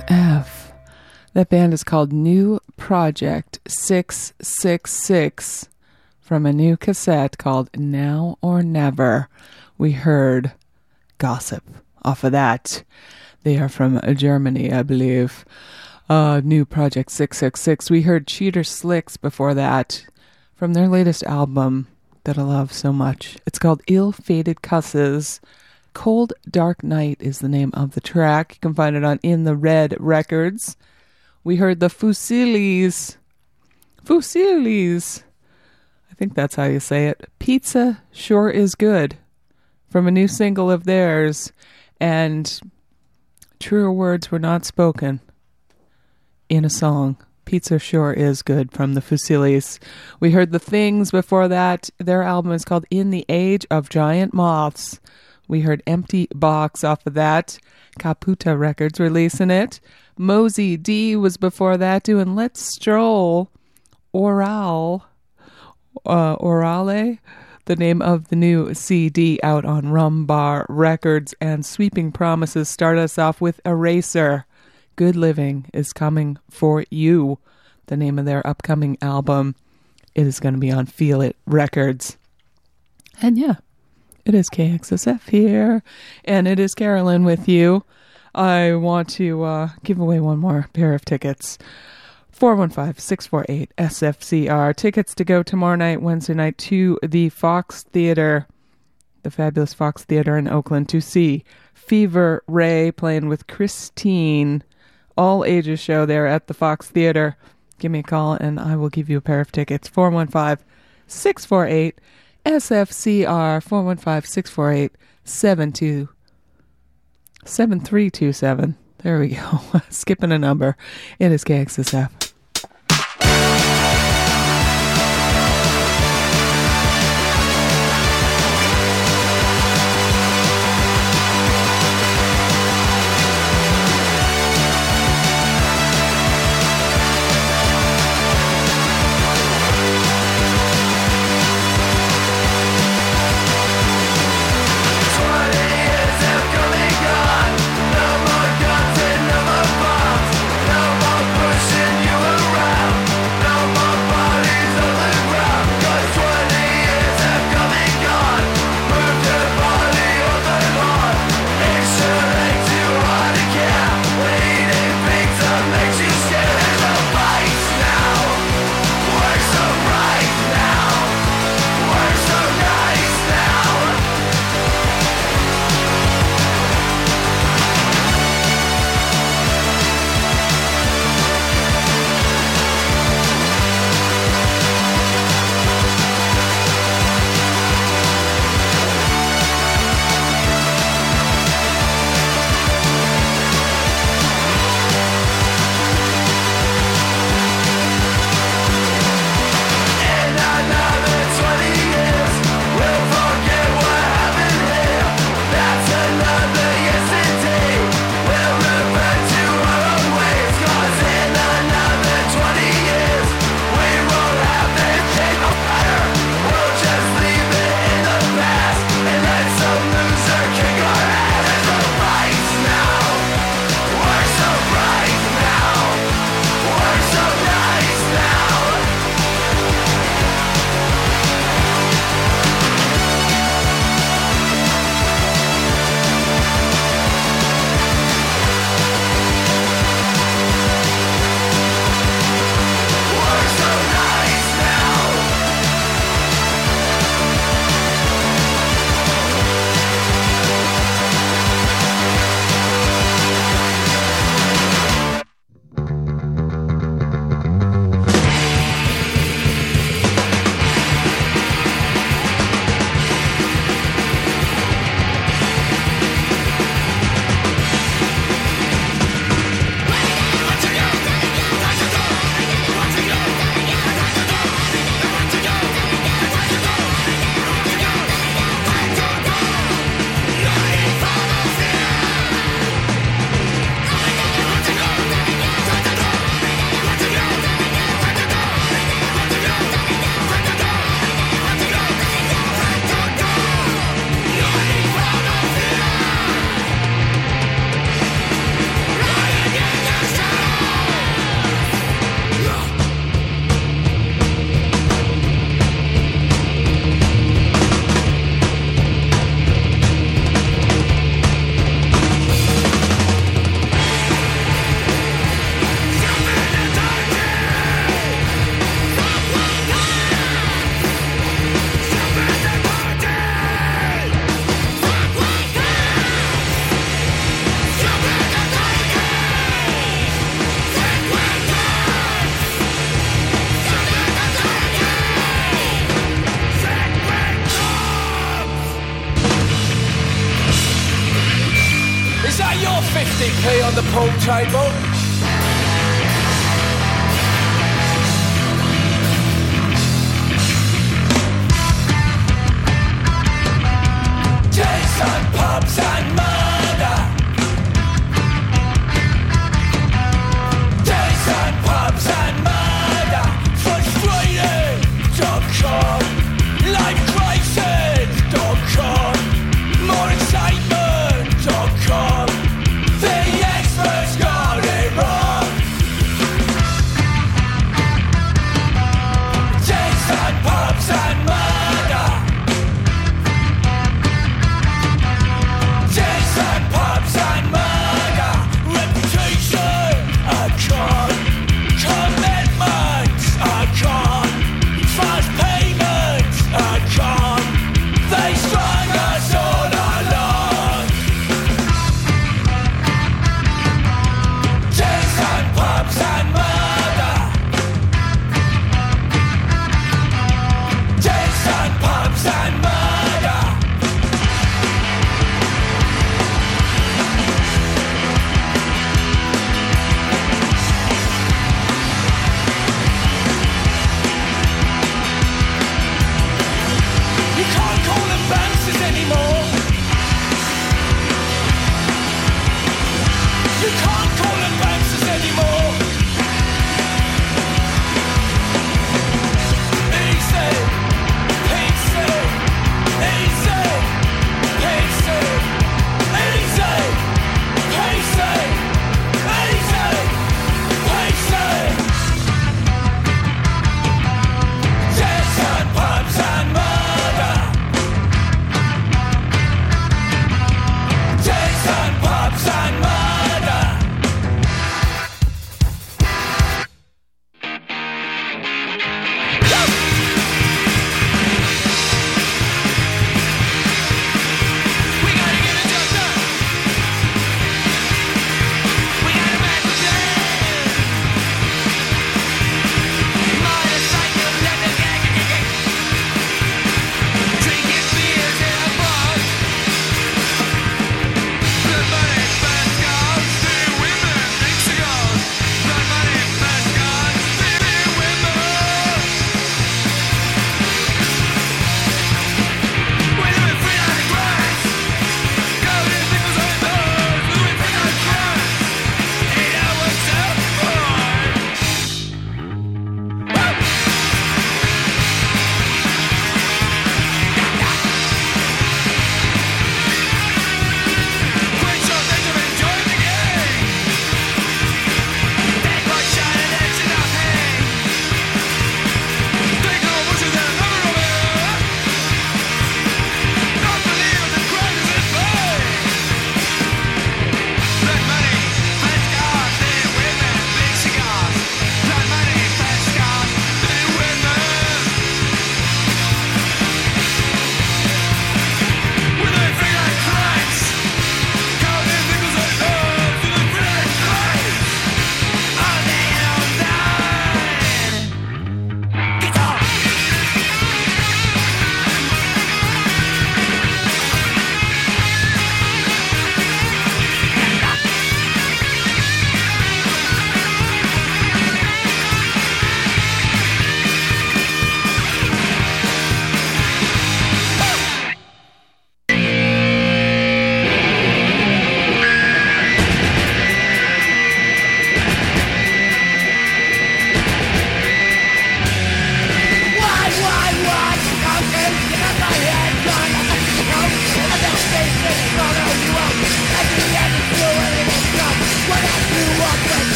D: KXSF. That band is called New Project 666 from a new cassette called Now or Never. We heard Gossip off of that. They are from Germany, I believe. Uh, new Project 666. We heard Cheater Slicks before that from their latest album that I love so much. It's called Ill Fated Cusses. Cold Dark Night is the name of the track. You can find it on In the Red Records. We heard the Fuzillis. Fuzillis. I think that's how you say it. Pizza sure is good. From a new single of theirs. And truer words were not spoken in a song. Pizza sure is good from the Fuzillis. We heard the Thingz before that. Their album is called In the Age of Giant Moths. We heard Empty Box off of that. Caputa Records releasing it. Mozzy Dee was before that doing Let's Stroll. Oral. Uh, Orale. The name of the new CD out on Rumbar Records. And Sweeping Promises start us off with Eraser. Good Living is coming for you. The name of their upcoming album. It is going to be on Feel It Records. And yeah, it is KXSF here, and it is Carolyn with you. I want to uh, give away one more pair of tickets. 415 648 SFCR. Tickets to go tomorrow night, Wednesday night, to the Fox Theater, the fabulous Fox Theater in Oakland, to see Fever Ray playing with Christine. All ages show there at the Fox Theater. Give me a call and I will give you a pair of tickets. 415 648 SFCR 415 648 7327. There we go. Skipping a number. It is KXSF.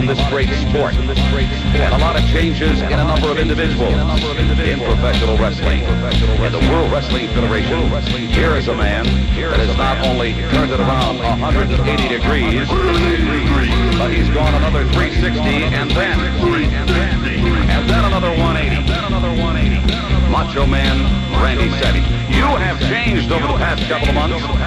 R: In this great sport. And a lot of changes in a number of individuals in professional wrestling. In the World Wrestling Federation, here is a man that has not only turned it around 180 degrees, but he's gone another 360 and then, and then another 180. Macho Man Randy Savage. You have changed over the past couple of months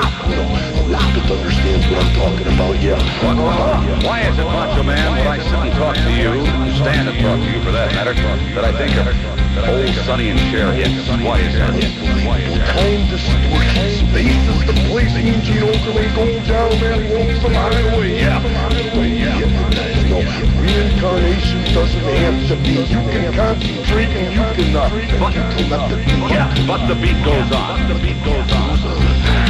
S: can't be. No, Elizabeth understands what I'm talking about, yeah. Uh-huh.
R: Why is it, Macho Man, when I sit and talk to you, stand and talk to you for that matter, that I think of old Sonny and Cher hits? Why is that?
S: Time distortion, space is the place Eugene Okerlund goes down that lonesome highway, yeah. Yeah, no, reincarnation doesn't have to be. You can concentrate and you can uh, but, you the.
R: Yeah, but the beat goes on. But The beat goes on.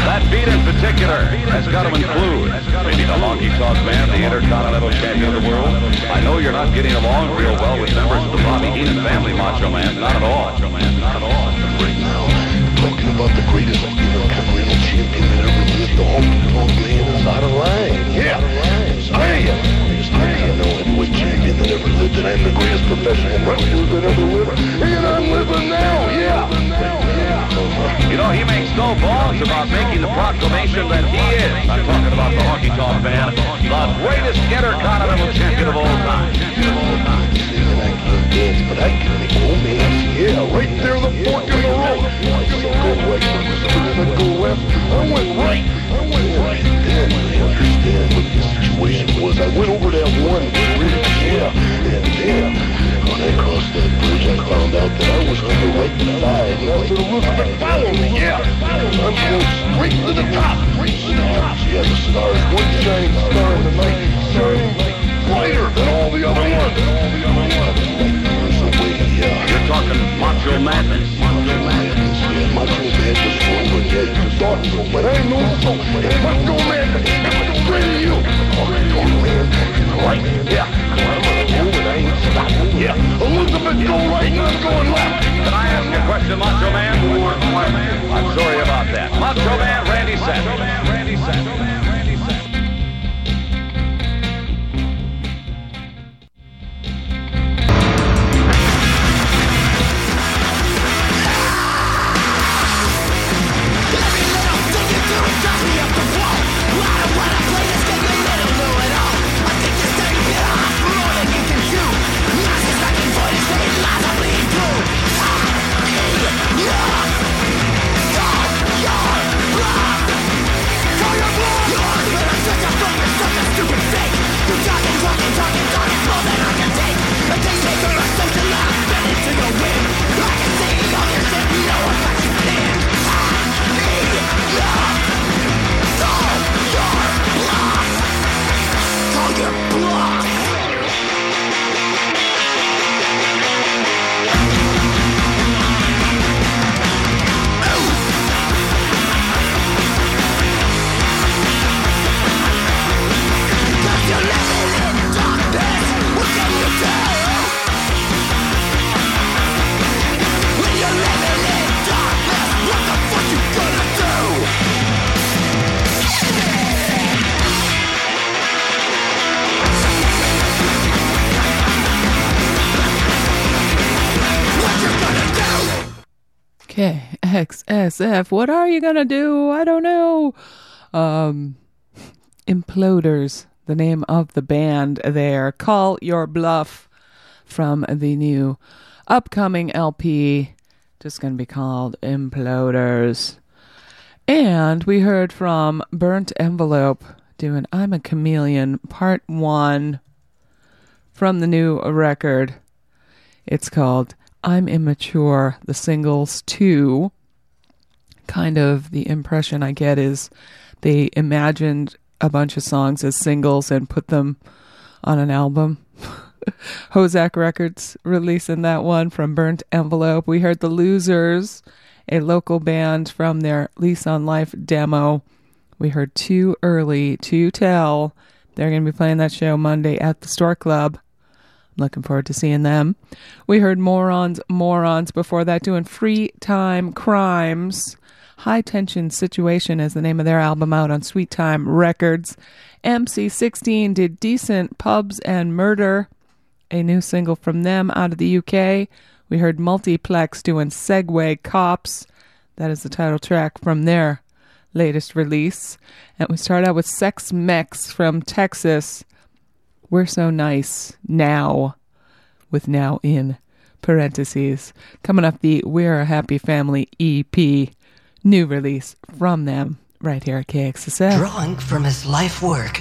R: That beat in particular has got to include maybe the Honky Tonk Man, the Intercontinental Champion of the world. I know you're not getting along real well with members of the Bobby Heenan family, Macho Man. Not at all. Joe Man. Not at all.
S: Right now, talking about the greatest Intercontinental Champion that ever lived, the Honky Tonk Man is out of line. Yeah, I am the greatest Intercontinental Heavyweight Champion that ever lived, and I'm the greatest professional wrestler that ever lived, and I'm living now. Yeah.
R: You know, he makes no bones about making the proclamation that he is, I'm talking about the Honky Tonk Man, the greatest Intercontinental Champion of all time.
S: dance, but I can make romance. Yeah, right there, the fork in the road. I said go right, I said go left. I went right. Then I understand what the situation was. I went over that one bridge, yeah, and then when I crossed that bridge, I found out that I was on the right side. And I said, Elizabeth, follow me, yeah. I'm going straight to the top. Stars, yeah, the stars, one shining star in the night, brighter than all the other ones. There's a way, yeah.
R: You're talking Macho Madness.
S: Macho Madness, Yeah, you so, but I know so. And Macho Madness, I'm afraid of you. Man, right, yeah. Roll and I ain't stopping, yeah. Elizabeth, go right and I'm going left.
R: Can I ask a question, Macho Man? I'm sorry about that. Macho Man, Randy Savage. Randy Savage.
D: KXSF. What are you gonna do? I don't know. Um, Imploders, the name of the band there. Call Your Bluff from the new upcoming LP. Just gonna be called Imploders. And we heard from Burnt Envelope doing I'm a Chameleon Part 1 from the new record. It's called I'm Immature, the singles 2. Kind of the impression I get is they imagined a bunch of songs as singles and put them on an album. HoZac Records releasing that one from Burnt Envelope. We heard The Losers, a local band from their Lease on Life demo. We heard Too Early to Tell. They're going to be playing that show Monday at the Stork Club. Looking forward to seeing them. We heard Morons, Morons before that doing Free Time Crimes. High Tension Situation is the name of their album out on Sweet Time Records. MC16 did Decent Pubs and Murder, a new single from them out of the UK. We heard Multiplex doing Segway Cops. That is the title track from their latest release. And we start out with Sex Mex from Texas. We're so nice now, with now in parentheses. Coming up, the We're a Happy Family EP, new release from them right here at KXSF.
T: Drawing from his life work,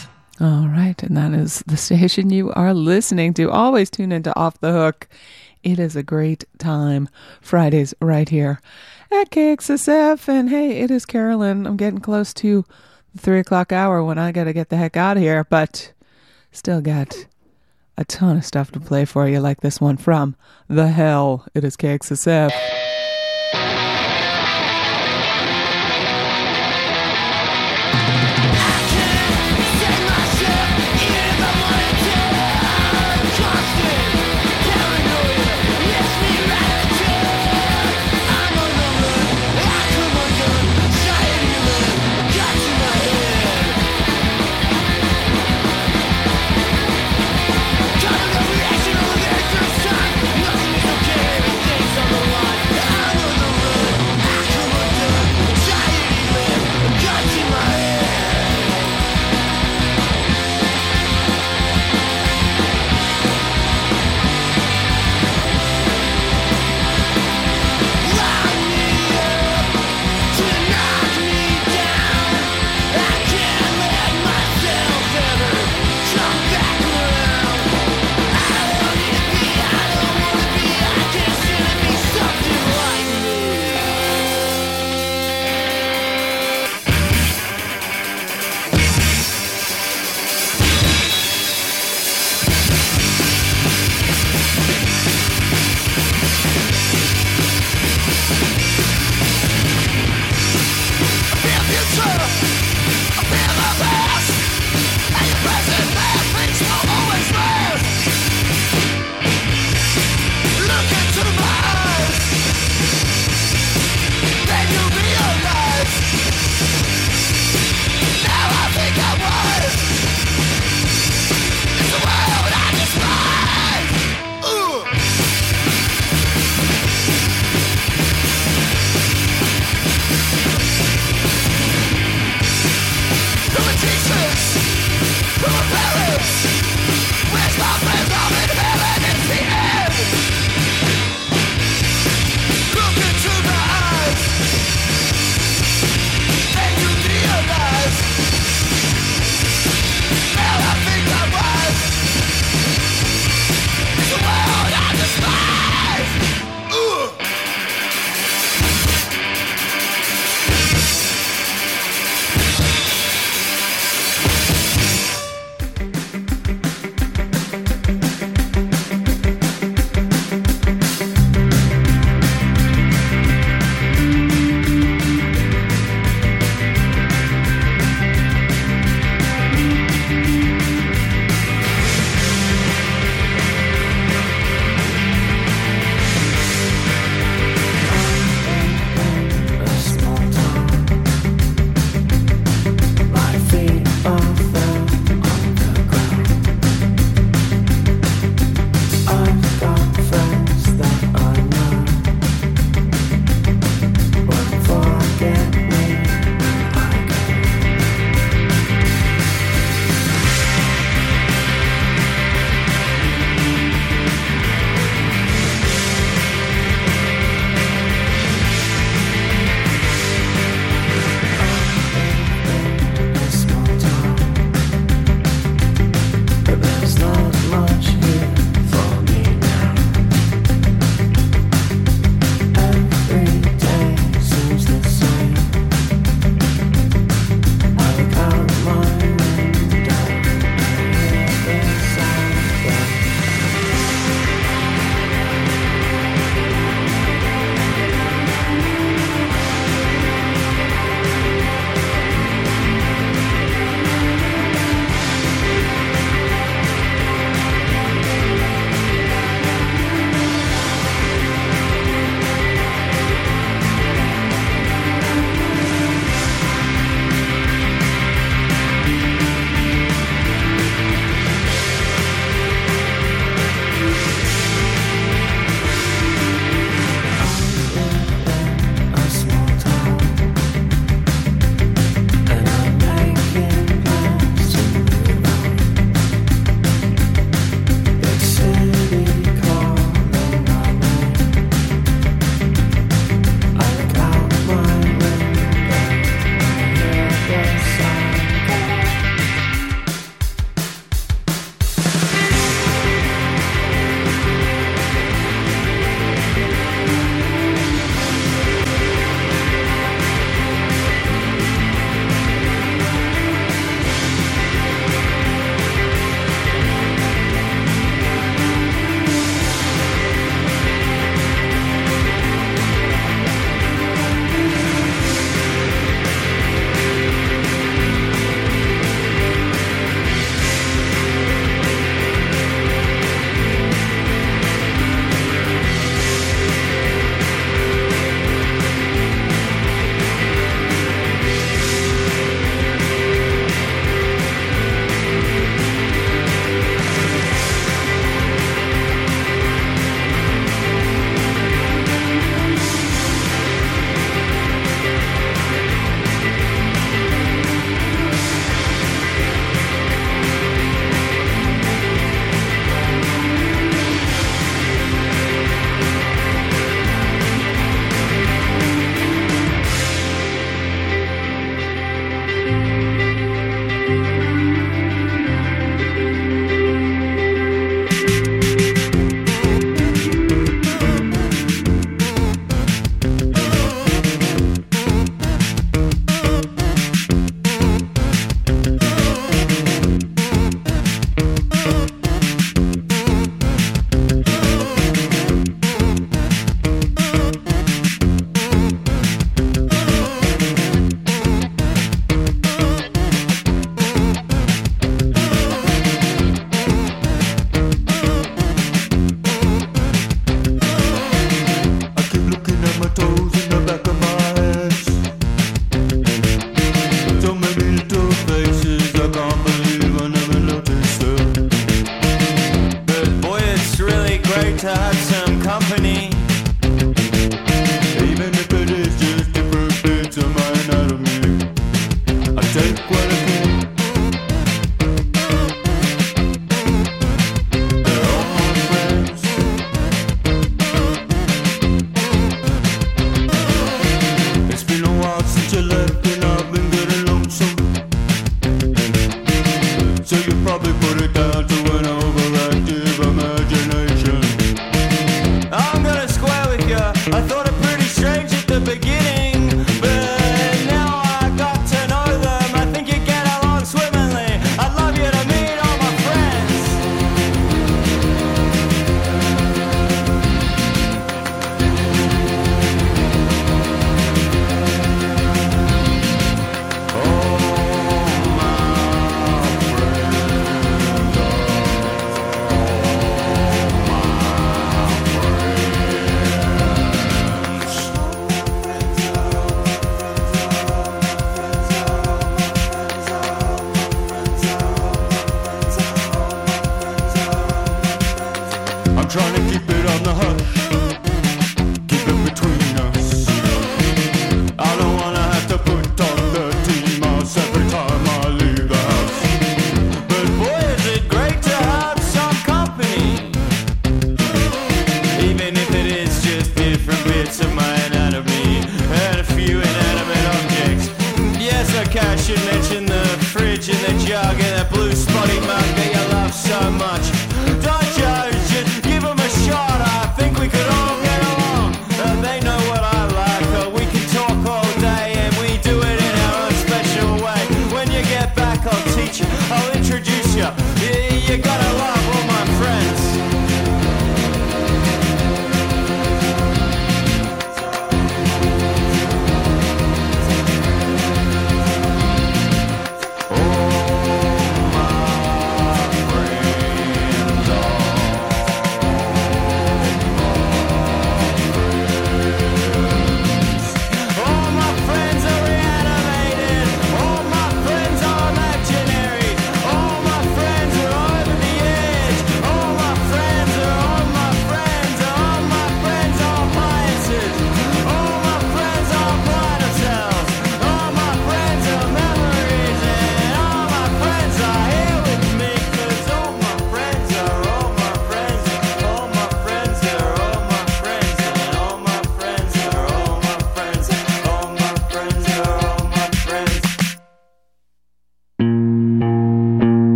D: All right, and that is the station you are listening to. Always tune into Off the Hook. It is a great time. Fridays right here at KXSF. And hey, it is Carolyn. I'm getting close to the three o'clock hour when I got to get the heck out of here, but still got a ton of stuff to play for you, like this one from The Hell. It is KXSF.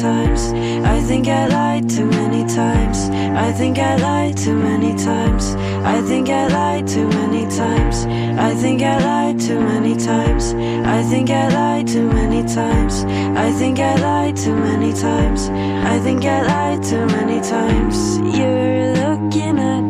B: times. I think I lied too many times. I think I lied too many times. I think I lied too many times. I think I lied too many times. I think I lied too many times. I think I lied too many times. I think I lied too many times. You're looking at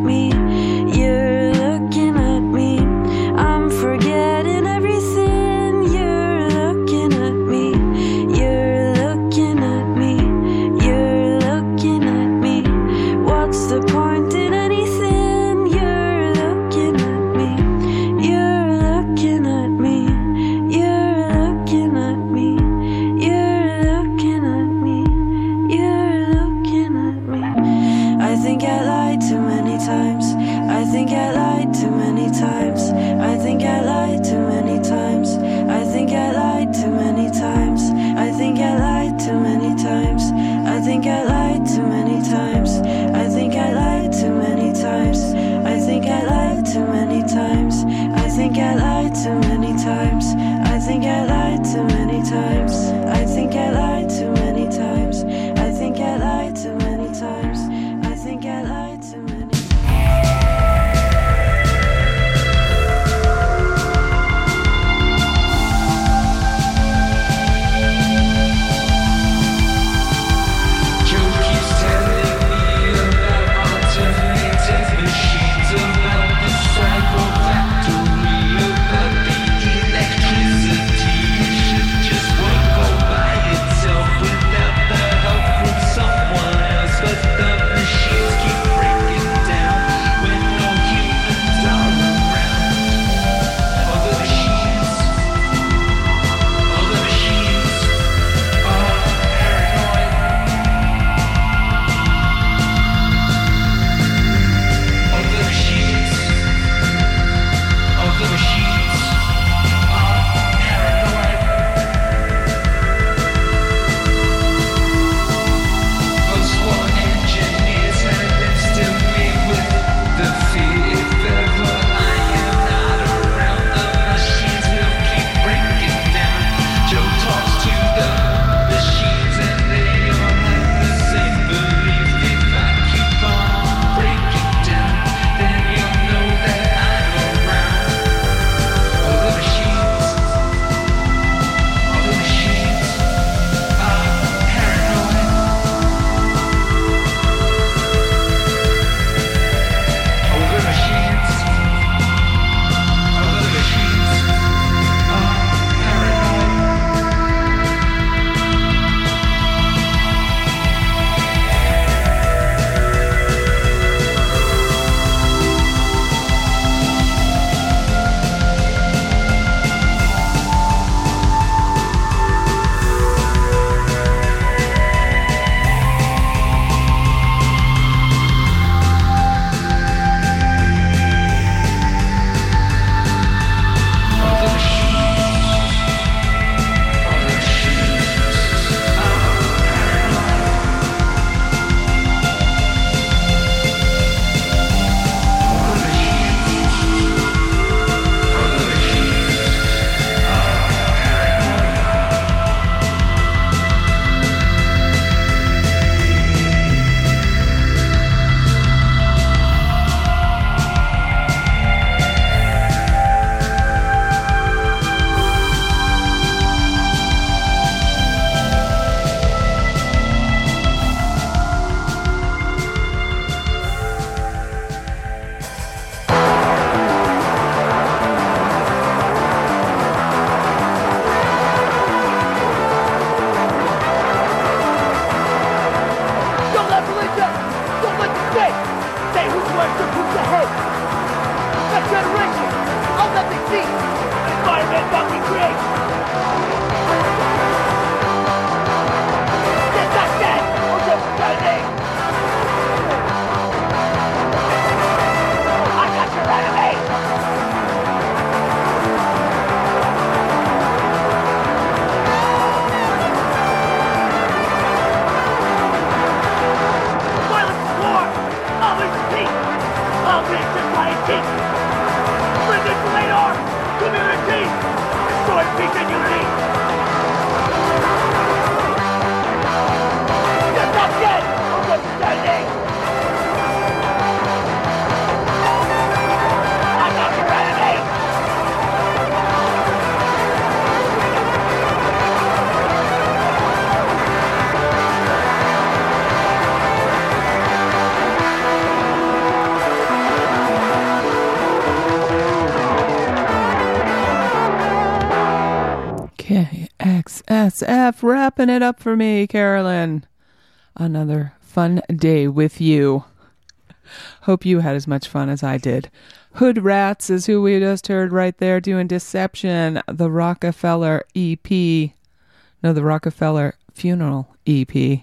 D: KXSF wrapping it up for me, Carolyn. Another fun day with you. Hope you had as much fun as I did. Hood Rats is who we just heard right there doing Deception, the Rockefeller EP. No, the Rockefeller Funeral EP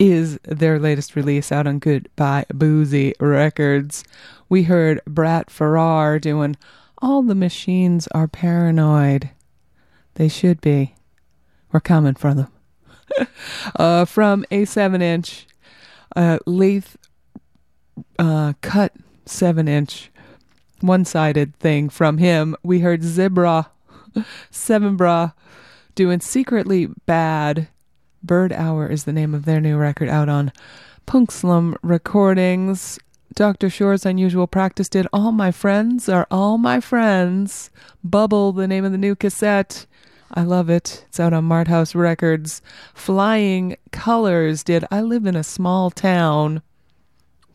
D: is their latest release out on Goodbye Boozy Records. We heard Brat Farrar doing All the Machines Are Paranoid. They should be. We're coming for them. uh, from a 7 inch uh, lathe uh, cut 7 inch one sided thing from him, we heard Zebra, Seven Bra, doing Secretly Bad. Bird Hour is the name of their new record out on Punk Slum Recordings. Dr. Sure's Unusual Practice did All My Friends Are All My Friends. Bubble, the name of the new cassette. I love it. It's out on Mart House Records. Flying Colors did I Live in a Small Town.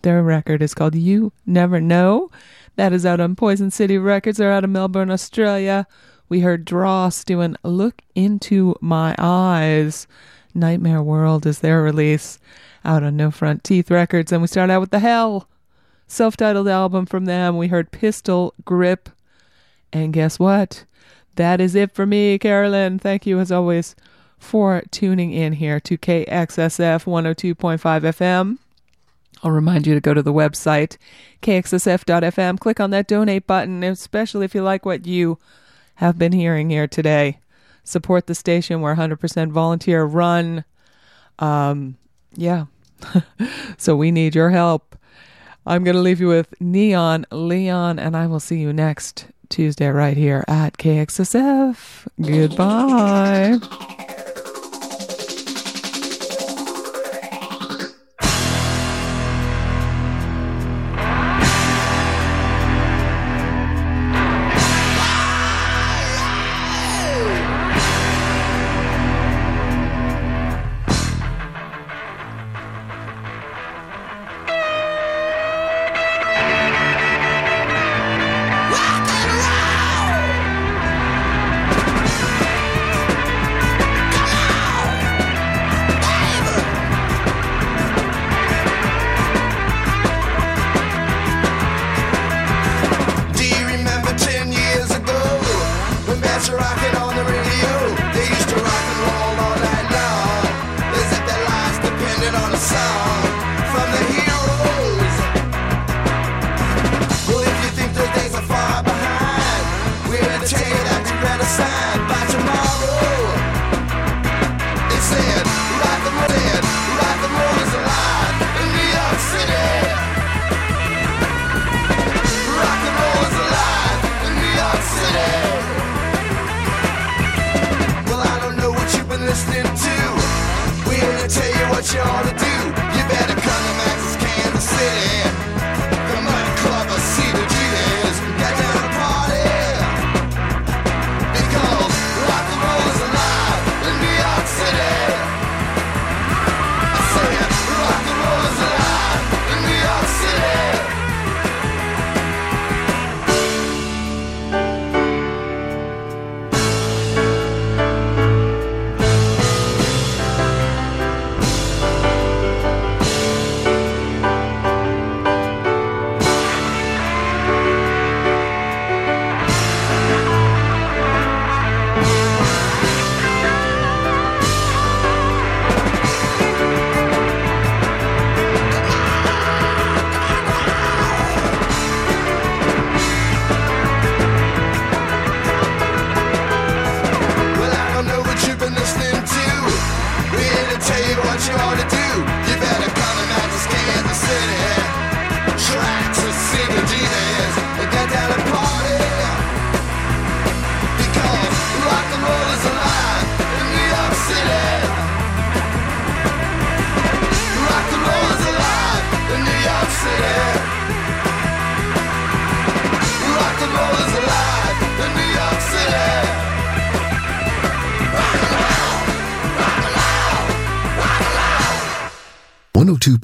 D: Their record is called You Never Know. That is out on Poison City Records. They're out of Melbourne, Australia. We heard Dross doing Look Into My Eyes. Nightmare World is their release out on No Front Teeth Records. And we start out with The Hell, self titled album from them. We heard Pistol Grip. And guess what? That is it for me, Carolyn. Thank you, as always, for tuning in here to KXSF 102.5 FM. I'll remind you to go to the website, kxsf.fm, click on that donate button, especially if you like what you have been hearing here today. Support the station. We're 100% volunteer run. Um, yeah. so we need your help. I'm going to leave you with Neon Leon, and I will see you next Tuesday right here at KXSF. Goodbye.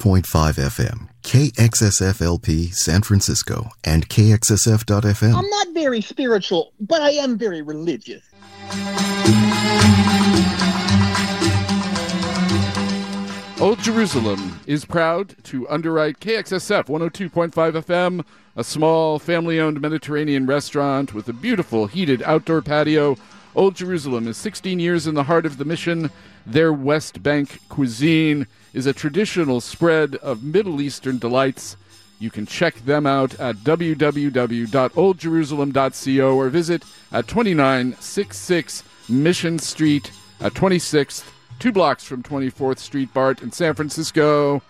F: five FM, KXSFLP San Francisco, and KXSF.FM.
L: I'm not very spiritual, but I am very religious.
U: Old Jerusalem is proud to underwrite KXSF 102.5 FM, a small family owned Mediterranean restaurant with a beautiful heated outdoor patio. Old Jerusalem is 16 years in the heart of the mission their West Bank cuisine is a traditional spread of Middle Eastern delights. You can check them out at www.oldjerusalem.co or visit at 2966 Mission Street at 26th, two blocks from 24th Street BART in San Francisco.